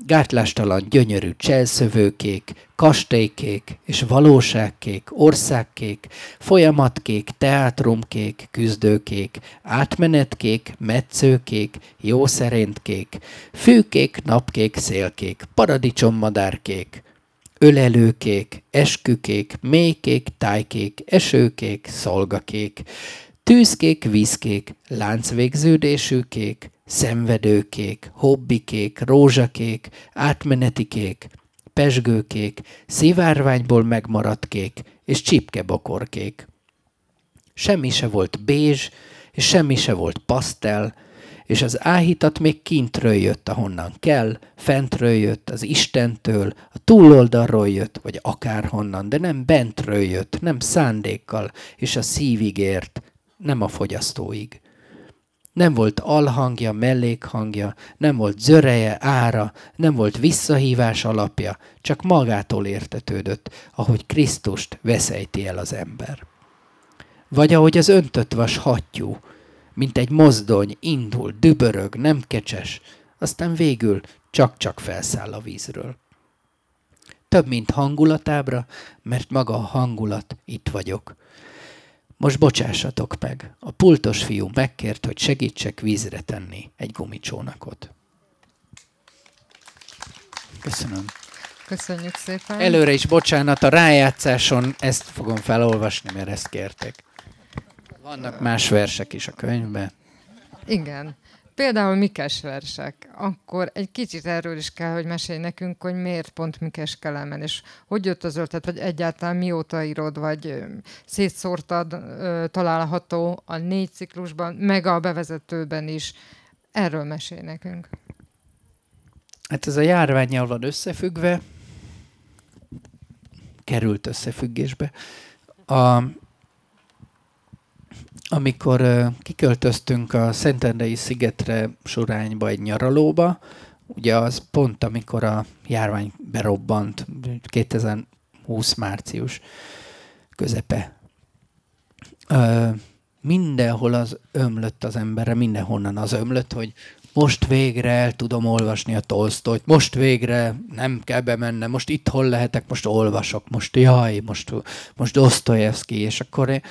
gátlástalan gyönyörű cselszövőkék, kastélykék és valóságkék, országkék, folyamatkék, teátrumkék, küzdőkék, átmenetkék, metszőkék, jószeréntkék, fűkék, napkék, szélkék, paradicsommadárkék, ölelőkék, eskükék, mélykék, tájkék, esőkék, szolgakék, tűzkék, vízkék, láncvégződésű kék, szenvedőkék, hobbikék, rózsakék, átmenetikék, pesgőkék, szivárványból megmaradt kék és csipkebokorkék. Semmi se volt bézs, és semmi se volt pasztel, és az áhítat még kintről jött, ahonnan kell, fentről jött, az Istentől, a túloldalról jött, vagy akárhonnan, de nem bentről jött, nem szándékkal, és a szívig ért, nem a fogyasztóig. Nem volt alhangja, mellékhangja, nem volt zöreje, ára, nem volt visszahívás alapja, csak magától értetődött, ahogy Krisztust veszejti el az ember. Vagy ahogy az öntött vas hattyú, mint egy mozdony, indul, dübörög, nem kecses, aztán végül csak-csak felszáll a vízről. Több, mint hangulatábra, mert maga a hangulat itt vagyok – most bocsássatok meg. A pultos fiú megkért, hogy segítsek vízre tenni egy gumicsónakot. Köszönöm. Köszönjük szépen. Előre is bocsánat, a rájátszáson ezt fogom felolvasni, mert ezt kérték. Vannak más versek is a könyvben. Igen. Például Mikes versek, akkor egy kicsit erről is kell, hogy mesélj nekünk, hogy miért pont Mikes Kelemen, és hogy jött az ötlet, vagy egyáltalán mióta írod, vagy szétszórtad, található a négy ciklusban, meg a bevezetőben is. Erről mesélj nekünk. Hát ez a járványjal van összefüggve, került összefüggésbe. A, amikor kiköltöztünk a Szentendrei szigetre Surányba egy nyaralóba, ugye az pont amikor a járvány berobbant, 2020 március közepe. mindenhol az ömlött az emberre, mindenhonnan az ömlött, hogy most végre el tudom olvasni a Tolstoyt, most végre nem kell bemennem, most itt hol lehetek, most olvasok, most jaj, most, most Dostoyevsky, és akkor én,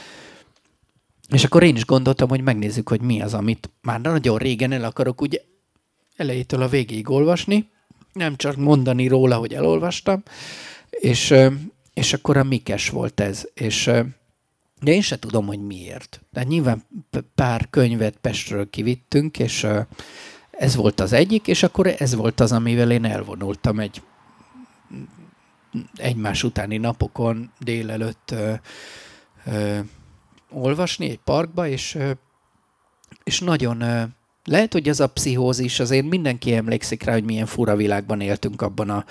és akkor én is gondoltam, hogy megnézzük, hogy mi az, amit már nagyon régen el akarok ugye elejétől a végéig olvasni, nem csak mondani róla, hogy elolvastam, és, és akkor a Mikes volt ez, és de én se tudom, hogy miért. De nyilván pár könyvet Pestről kivittünk, és ez volt az egyik, és akkor ez volt az, amivel én elvonultam egy egymás utáni napokon délelőtt olvasni egy parkba, és, és nagyon lehet, hogy ez a pszichózis, azért mindenki emlékszik rá, hogy milyen fura világban éltünk abban a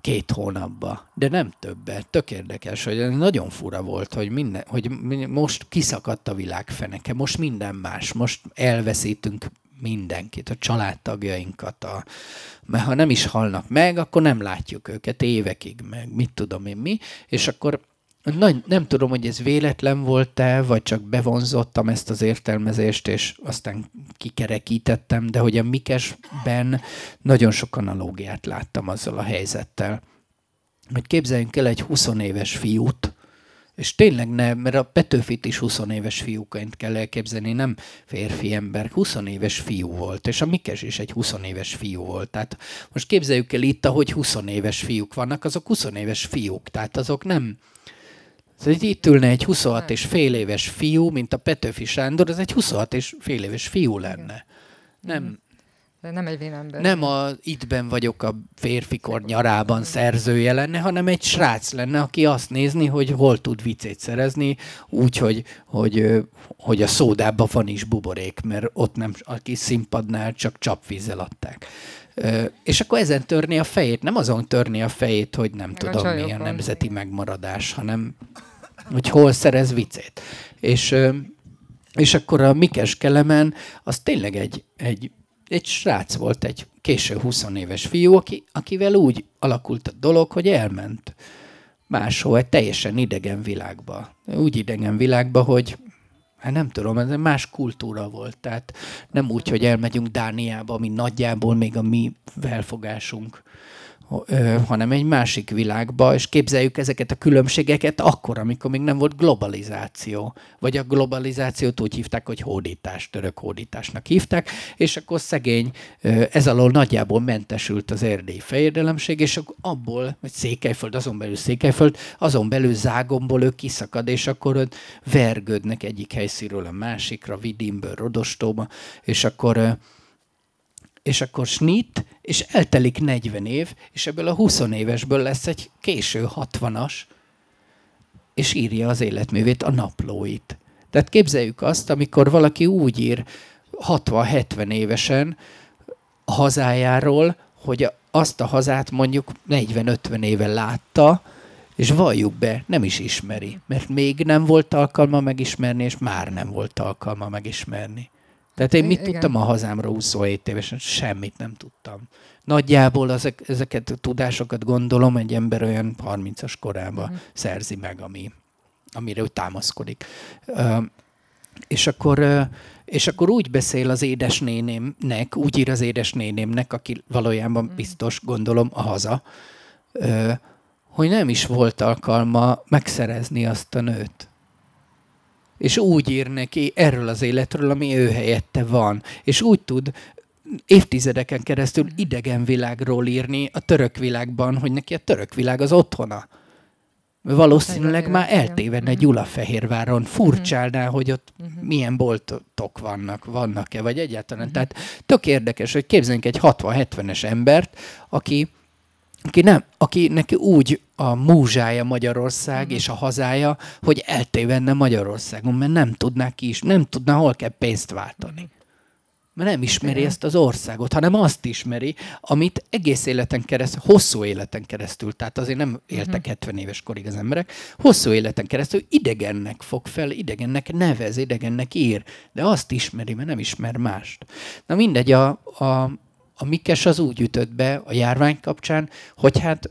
két hónapban, de nem többet. Tök érdekes, hogy nagyon fura volt, hogy, minden, hogy most kiszakadt a világ feneke, most minden más, most elveszítünk mindenkit, a családtagjainkat, a, mert ha nem is halnak meg, akkor nem látjuk őket évekig, meg. Mit tudom én mi, és akkor nagy, nem tudom, hogy ez véletlen volt-e, vagy csak bevonzottam ezt az értelmezést, és aztán kikerekítettem, de hogy a Mikesben nagyon sok analógiát láttam azzal a helyzettel. Hogy képzeljünk el egy 20 éves fiút, és tényleg nem, mert a Petőfit is 20 éves fiúként kell elképzelni, nem férfi ember, 20 éves fiú volt, és a Mikes is egy 20 éves fiú volt. Tehát most képzeljük el itt, ahogy 20 éves fiúk vannak, azok 20 éves fiúk, tehát azok nem, Szóval itt ülne egy 26 és fél éves fiú, mint a Petőfi Sándor, ez egy 26 és fél éves fiú lenne. Nem. De nem egy vénember. Nem a ittben vagyok a férfikor nyarában szerzője lenne, hanem egy srác lenne, aki azt nézni, hogy hol tud vicét szerezni, úgy, hogy, hogy, hogy a szódában van is buborék, mert ott nem, a kis színpadnál csak csapvízzel adták. És akkor ezen törni a fejét, nem azon törni a fejét, hogy nem Meg tudom milyen nemzeti megmaradás, hanem hogy hol szerez vicét. És, és akkor a Mikes Kelemen az tényleg egy, egy, egy srác volt, egy késő 20 éves fiú, aki, akivel úgy alakult a dolog, hogy elment máshol, egy teljesen idegen világba. Úgy idegen világba, hogy hát nem tudom, ez egy más kultúra volt. Tehát nem úgy, hogy elmegyünk Dániába, ami nagyjából még a mi felfogásunk hanem egy másik világba, és képzeljük ezeket a különbségeket akkor, amikor még nem volt globalizáció. Vagy a globalizációt úgy hívták, hogy hódítás, török hódításnak hívták, és akkor szegény ez alól nagyjából mentesült az erdélyi fejedelemség, és abból, vagy Székelyföld, azon belül Székelyföld, azon belül Zágomból ő kiszakad, és akkor vergődnek egyik helyszínről a másikra, Vidimből, Rodostóba, és akkor és akkor snit, és eltelik 40 év, és ebből a 20 évesből lesz egy késő 60-as, és írja az életművét, a naplóit. Tehát képzeljük azt, amikor valaki úgy ír 60-70 évesen a hazájáról, hogy azt a hazát mondjuk 40-50 éve látta, és valljuk be, nem is ismeri, mert még nem volt alkalma megismerni, és már nem volt alkalma megismerni. Tehát én mit Igen. tudtam a hazámra 27 évesen? Semmit nem tudtam. Nagyjából ezek, ezeket a tudásokat gondolom egy ember olyan 30-as korában uh-huh. szerzi meg, ami, amire ő támaszkodik. Uh, és akkor, és akkor úgy beszél az édesnénémnek, úgy ír az édesnénémnek, aki valójában uh-huh. biztos, gondolom, a haza, hogy nem is volt alkalma megszerezni azt a nőt és úgy ír neki erről az életről, ami ő helyette van. És úgy tud évtizedeken keresztül idegen világról írni a török világban, hogy neki a török világ az otthona. Valószínűleg már eltévedne mhm. Gyulafehérváron, furcsálná, hogy ott mhm. milyen boltok vannak, vannak-e, vagy egyáltalán. Mhm. Tehát tök érdekes, hogy képzeljünk egy 60-70-es embert, aki aki nem, aki neki úgy a múzsája Magyarország mm. és a hazája, hogy eltévenne Magyarországon, mert nem tudná ki is, nem tudná, hol kell pénzt váltani. Mert nem ismeri ezt az országot, hanem azt ismeri, amit egész életen keresztül, hosszú életen keresztül, tehát azért nem éltek 70 mhm. éves korig az emberek, hosszú életen keresztül idegennek fog fel, idegennek nevez, idegennek ír, de azt ismeri, mert nem ismer mást. Na mindegy, a, a, a Mikes az úgy ütött be a járvány kapcsán, hogy hát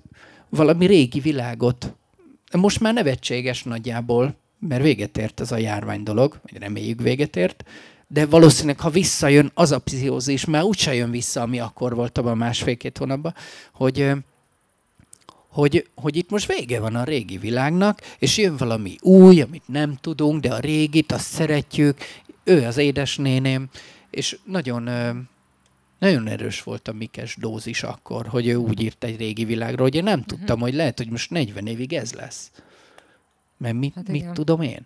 valami régi világot, most már nevetséges nagyjából, mert véget ért ez a járvány dolog, vagy reméljük véget ért, de valószínűleg, ha visszajön az a pszichózis, már úgyse jön vissza, ami akkor volt abban másfél-két hónapban, hogy, hogy, hogy itt most vége van a régi világnak, és jön valami új, amit nem tudunk, de a régit, azt szeretjük, ő az édesnéném, és nagyon nagyon erős volt a Mikes dózis akkor, hogy ő úgy írt egy régi világról, hogy én nem tudtam, uh-huh. hogy lehet, hogy most 40 évig ez lesz. Mert mit, hát mit tudom én?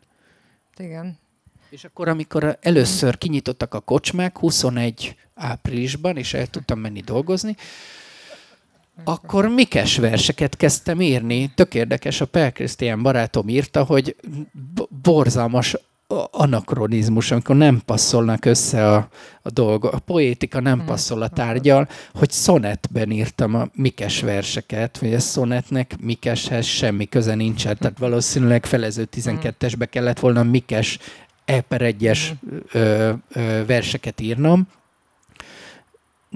Igen. És akkor, amikor először kinyitottak a kocsmák 21 áprilisban, és el tudtam menni dolgozni, akkor Mikes verseket kezdtem írni. Tök érdekes, a Per Krisztián barátom írta, hogy borzalmas anakronizmus, amikor nem passzolnak össze a, a dolgok. A poétika nem hmm. passzol a tárgyal, hogy szonetben írtam a Mikes verseket, hogy a szonetnek Mikeshez semmi köze nincsen, tehát valószínűleg felező 12-esbe kellett volna Mikes E per egyes hmm. verseket írnom,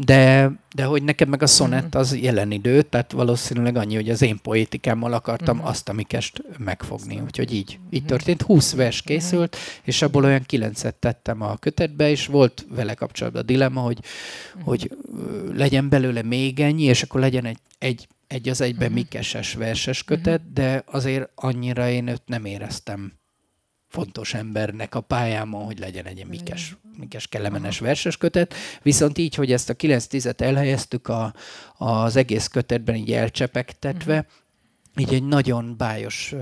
de, de hogy nekem meg a szonett mhm. az jelen idő, tehát valószínűleg annyi, hogy az én poétikámmal akartam uh-huh. azt a Mikest megfogni. Úgyhogy így, így mhm. történt. 20 vers készült, uh-huh. és abból olyan kilencet tettem a kötetbe, és volt vele kapcsolatban a dilemma, hogy, uh-huh. hogy legyen belőle még ennyi, és akkor legyen egy, egy, egy az egyben uh-huh. Mikeses verses kötet, de azért annyira én őt nem éreztem fontos embernek a pályámon, hogy legyen egy Mikes, Mikes kellemenes verses kötet. Viszont így, hogy ezt a 9-10-et elhelyeztük a, az egész kötetben így elcsepegtetve, uh-huh. így egy nagyon bájos,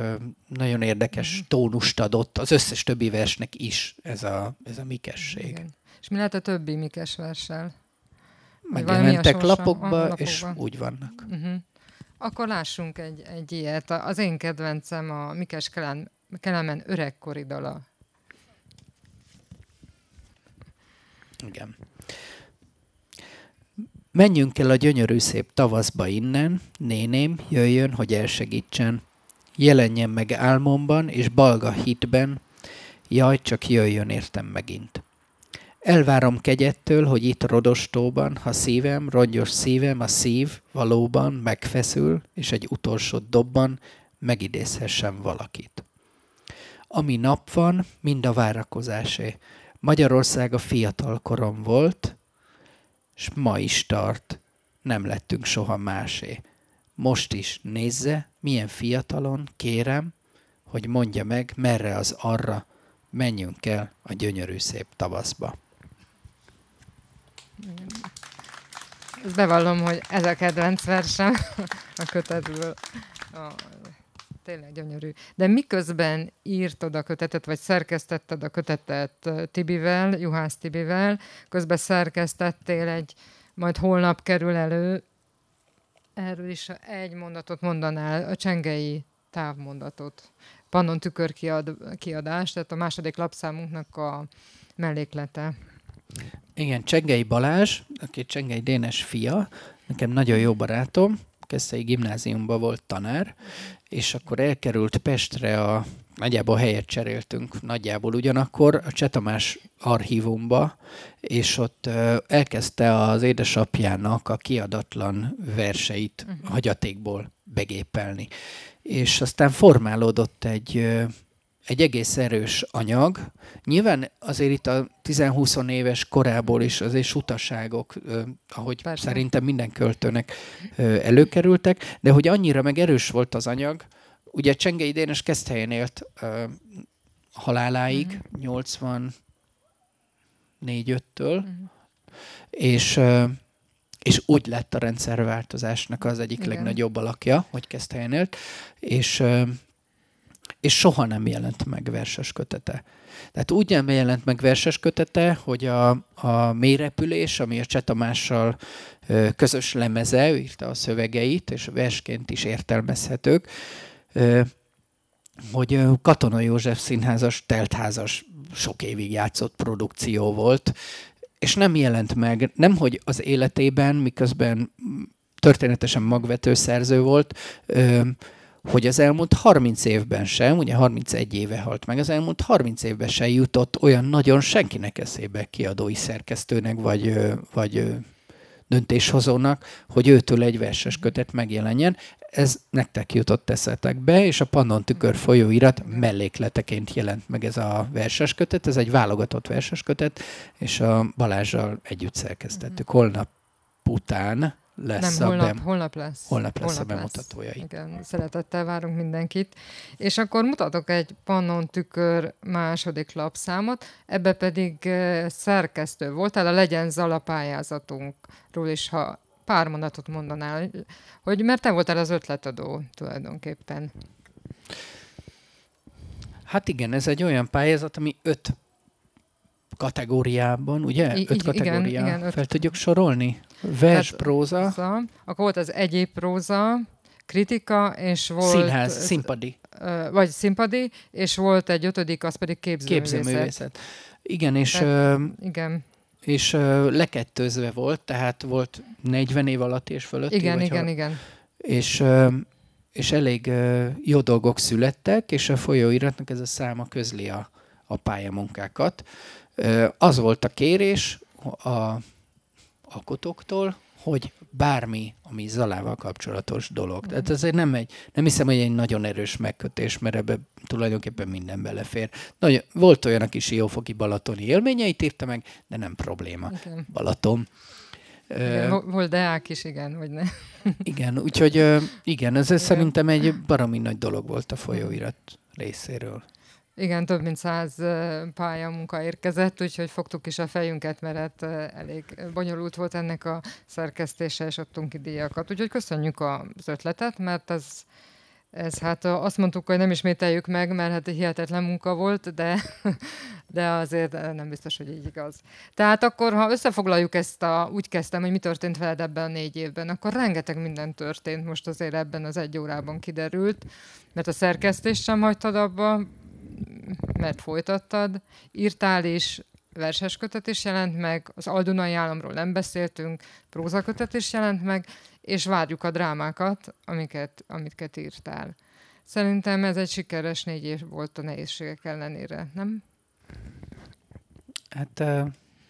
nagyon érdekes uh-huh. tónust adott az összes többi versnek is ez a, ez a Mikesség. Igen. És mi lehet a többi Mikes verssel? megjelentek lapokba, lapokba, és úgy vannak. Uh-huh. Akkor lássunk egy, egy ilyet. Az én kedvencem a Mikes Kelemen, Kelemen öregkori dala. Igen. Menjünk el a gyönyörű szép tavaszba innen, néném, jöjjön, hogy elsegítsen. Jelenjen meg álmomban és balga hitben, jaj, csak jöjjön értem megint. Elvárom kegyettől, hogy itt rodostóban, ha szívem, rongyos szívem, a szív valóban megfeszül, és egy utolsó dobban megidézhessem valakit. Ami nap van, mind a várakozásé. Magyarország a fiatal korom volt, és ma is tart. Nem lettünk soha másé. Most is nézze, milyen fiatalon, kérem, hogy mondja meg, merre az arra, menjünk el a gyönyörű szép tavaszba. Bevallom, hogy ez a kedvenc versem a kötetből. Oh, tényleg gyönyörű. De miközben írtad a kötetet, vagy szerkesztetted a kötetet Tibivel, Juhász Tibivel, közben szerkesztettél egy, majd holnap kerül elő, erről is egy mondatot mondanál, a csengei távmondatot. Pannon tükör kiad, kiadás, tehát a második lapszámunknak a melléklete. Igen, Csengei Balázs, aki Csengei Dénes fia, nekem nagyon jó barátom, Keszei gimnáziumban volt tanár, és akkor elkerült Pestre a nagyjából helyet cseréltünk nagyjából ugyanakkor a Csetamás archívumba, és ott elkezdte az édesapjának a kiadatlan verseit uh-huh. hagyatékból begépelni. És aztán formálódott egy egy egész erős anyag. Nyilván azért itt a 10-20 éves korából is azért sutaságok, ahogy Persze. szerintem minden költőnek előkerültek, de hogy annyira meg erős volt az anyag, ugye Csengei Dénes Keszthelyen élt haláláig, uh-huh. 84 5-től, uh-huh. és és úgy lett a rendszerváltozásnak az egyik Igen. legnagyobb alakja, hogy Keszthelyen élt, és és soha nem jelent meg verses kötete. Tehát úgy nem jelent meg verses kötete, hogy a, a mélyrepülés, ami a Csetamással közös lemeze, ő írta a szövegeit, és versként is értelmezhetők, hogy Katona József színházas, teltházas, sok évig játszott produkció volt, és nem jelent meg, nem hogy az életében, miközben történetesen magvető szerző volt, hogy az elmúlt 30 évben sem, ugye 31 éve halt meg, az elmúlt 30 évben sem jutott olyan nagyon senkinek eszébe kiadói szerkesztőnek, vagy, vagy döntéshozónak, hogy őtől egy verses kötet megjelenjen. Ez nektek jutott eszetekbe, és a Pannon Tükör folyóirat mellékleteként jelent meg ez a verses kötet. Ez egy válogatott verses kötet, és a Balázsjal együtt szerkesztettük. Holnap után lesz Nem, holnap, a bem... holnap lesz. Holnap lesz holnap a bemutatója. Lesz. Igen, szeretettel várunk mindenkit. És akkor mutatok egy Pannon tükör második lapszámot, ebbe pedig eh, szerkesztő voltál, a Legyen Zala pályázatunkról is, ha pár mondatot mondanál, hogy mert te voltál az ötletadó tulajdonképpen. Hát igen, ez egy olyan pályázat, ami öt kategóriában, ugye? I- öt kategóriá. Igen, igen, öt. Fel tudjuk sorolni? Vers, próza. próza. Akkor volt az egyéb próza, kritika, és volt... Színház, színpadi. Vagy színpadi, és volt egy ötödik, az pedig képzőművészet. Képzőművészet. Igen, és... Tehát, uh, igen. És uh, lekettőzve volt, tehát volt 40 év alatt és fölött. Igen, igen, ha, igen. És, uh, és elég uh, jó dolgok születtek, és a folyóiratnak ez a száma közli a, a pályamunkákat. Uh, az volt a kérés a alkotóktól, hogy bármi, ami Zalával kapcsolatos dolog. Tehát ez nem egy, nem hiszem, hogy egy nagyon erős megkötés, mert ebbe tulajdonképpen minden belefér. Nagyon, volt olyan, aki siófoki balatoni élményeit írta meg, de nem probléma. Igen. Balaton. Igen, volt Deák is, igen, vagy ne. igen, úgyhogy igen, ez igen. szerintem egy baromi nagy dolog volt a folyóirat részéről. Igen, több mint száz pályamunka érkezett, úgyhogy fogtuk is a fejünket, mert elég bonyolult volt ennek a szerkesztése, és adtunk ki díjakat. Úgyhogy köszönjük az ötletet, mert ez Ez hát azt mondtuk, hogy nem ismételjük meg, mert hát hihetetlen munka volt, de, de azért nem biztos, hogy így igaz. Tehát akkor, ha összefoglaljuk ezt, a, úgy kezdtem, hogy mi történt veled ebben a négy évben, akkor rengeteg minden történt most azért ebben az egy órában kiderült, mert a szerkesztést sem hagytad abba, mert folytattad, írtál is, verseskötet is jelent meg, az Aldunai államról nem beszéltünk, prózakötet is jelent meg, és várjuk a drámákat, amiket, amiket írtál. Szerintem ez egy sikeres négy év volt a nehézségek ellenére, nem? Hát, uh,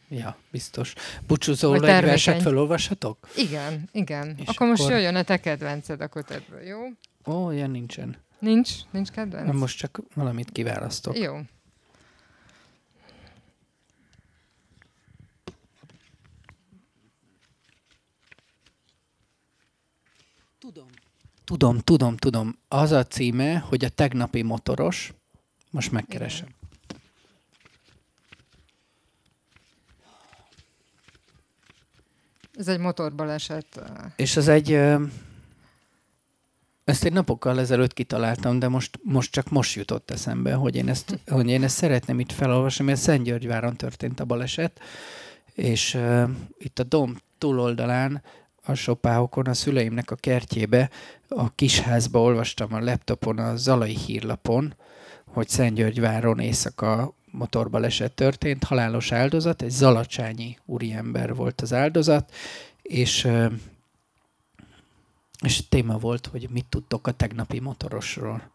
ja, biztos. Búcsúzóul egy verset felolvashatok? Igen, igen. És akkor, akkor most jöjjön a te kedvenced a kötetből, jó? Ó, ilyen nincsen. Nincs? Nincs kedvenc? Most csak valamit kiválasztok. Jó. Tudom. Tudom, tudom, tudom. Az a címe, hogy a tegnapi motoros. Most megkeresem. Igen. Ez egy motorbaleset. És az egy... Ezt egy napokkal ezelőtt kitaláltam, de most, most csak most jutott eszembe, hogy én ezt, hogy én ezt szeretném itt felolvasni, mert Szentgyörgyváron történt a baleset, és uh, itt a dom túloldalán a sopáhokon, a szüleimnek a kertjébe, a kisházba olvastam a laptopon, a Zalai hírlapon, hogy Szentgyörgyváron éjszaka motorbaleset történt, halálos áldozat, egy zalacsányi úriember volt az áldozat, és, és téma volt, hogy mit tudtok a tegnapi motorosról.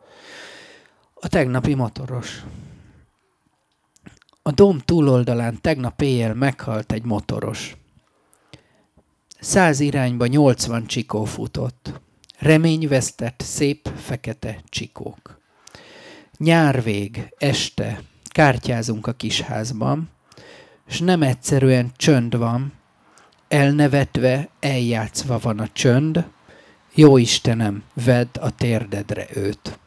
A tegnapi motoros. A dom túloldalán tegnap éjjel meghalt egy motoros. Száz irányba nyolcvan csikó futott. Reményvesztett, szép, fekete csikók. Nyárvég, este, kártyázunk a kisházban, és nem egyszerűen csönd van, elnevetve, eljátszva van a csönd, jó Istenem, vedd a térdedre őt.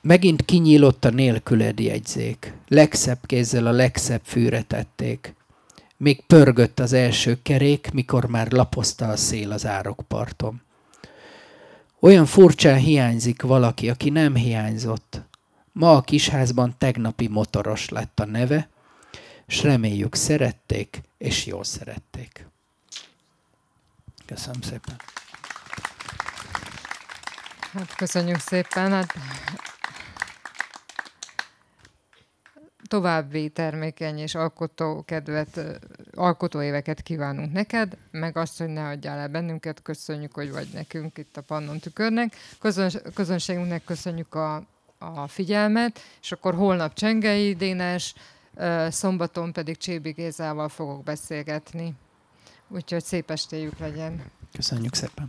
Megint kinyílott a nélküled jegyzék, legszebb kézzel a legszebb fűre tették. Még pörgött az első kerék, mikor már lapozta a szél az árokparton. Olyan furcsán hiányzik valaki, aki nem hiányzott. Ma a kisházban tegnapi motoros lett a neve, és reméljük szerették, és jól szerették. Köszönöm szépen. Hát köszönjük szépen. Hát további termékeny és alkotó kedvet, alkotó éveket kívánunk neked, meg azt, hogy ne adjál el bennünket, köszönjük, hogy vagy nekünk itt a Pannon tükörnek. Közöns, közönségünknek köszönjük a, a figyelmet, és akkor holnap Csengei Dénes, szombaton pedig Csébi Gézával fogok beszélgetni. Úgyhogy szép estéjük legyen. Köszönjük szépen.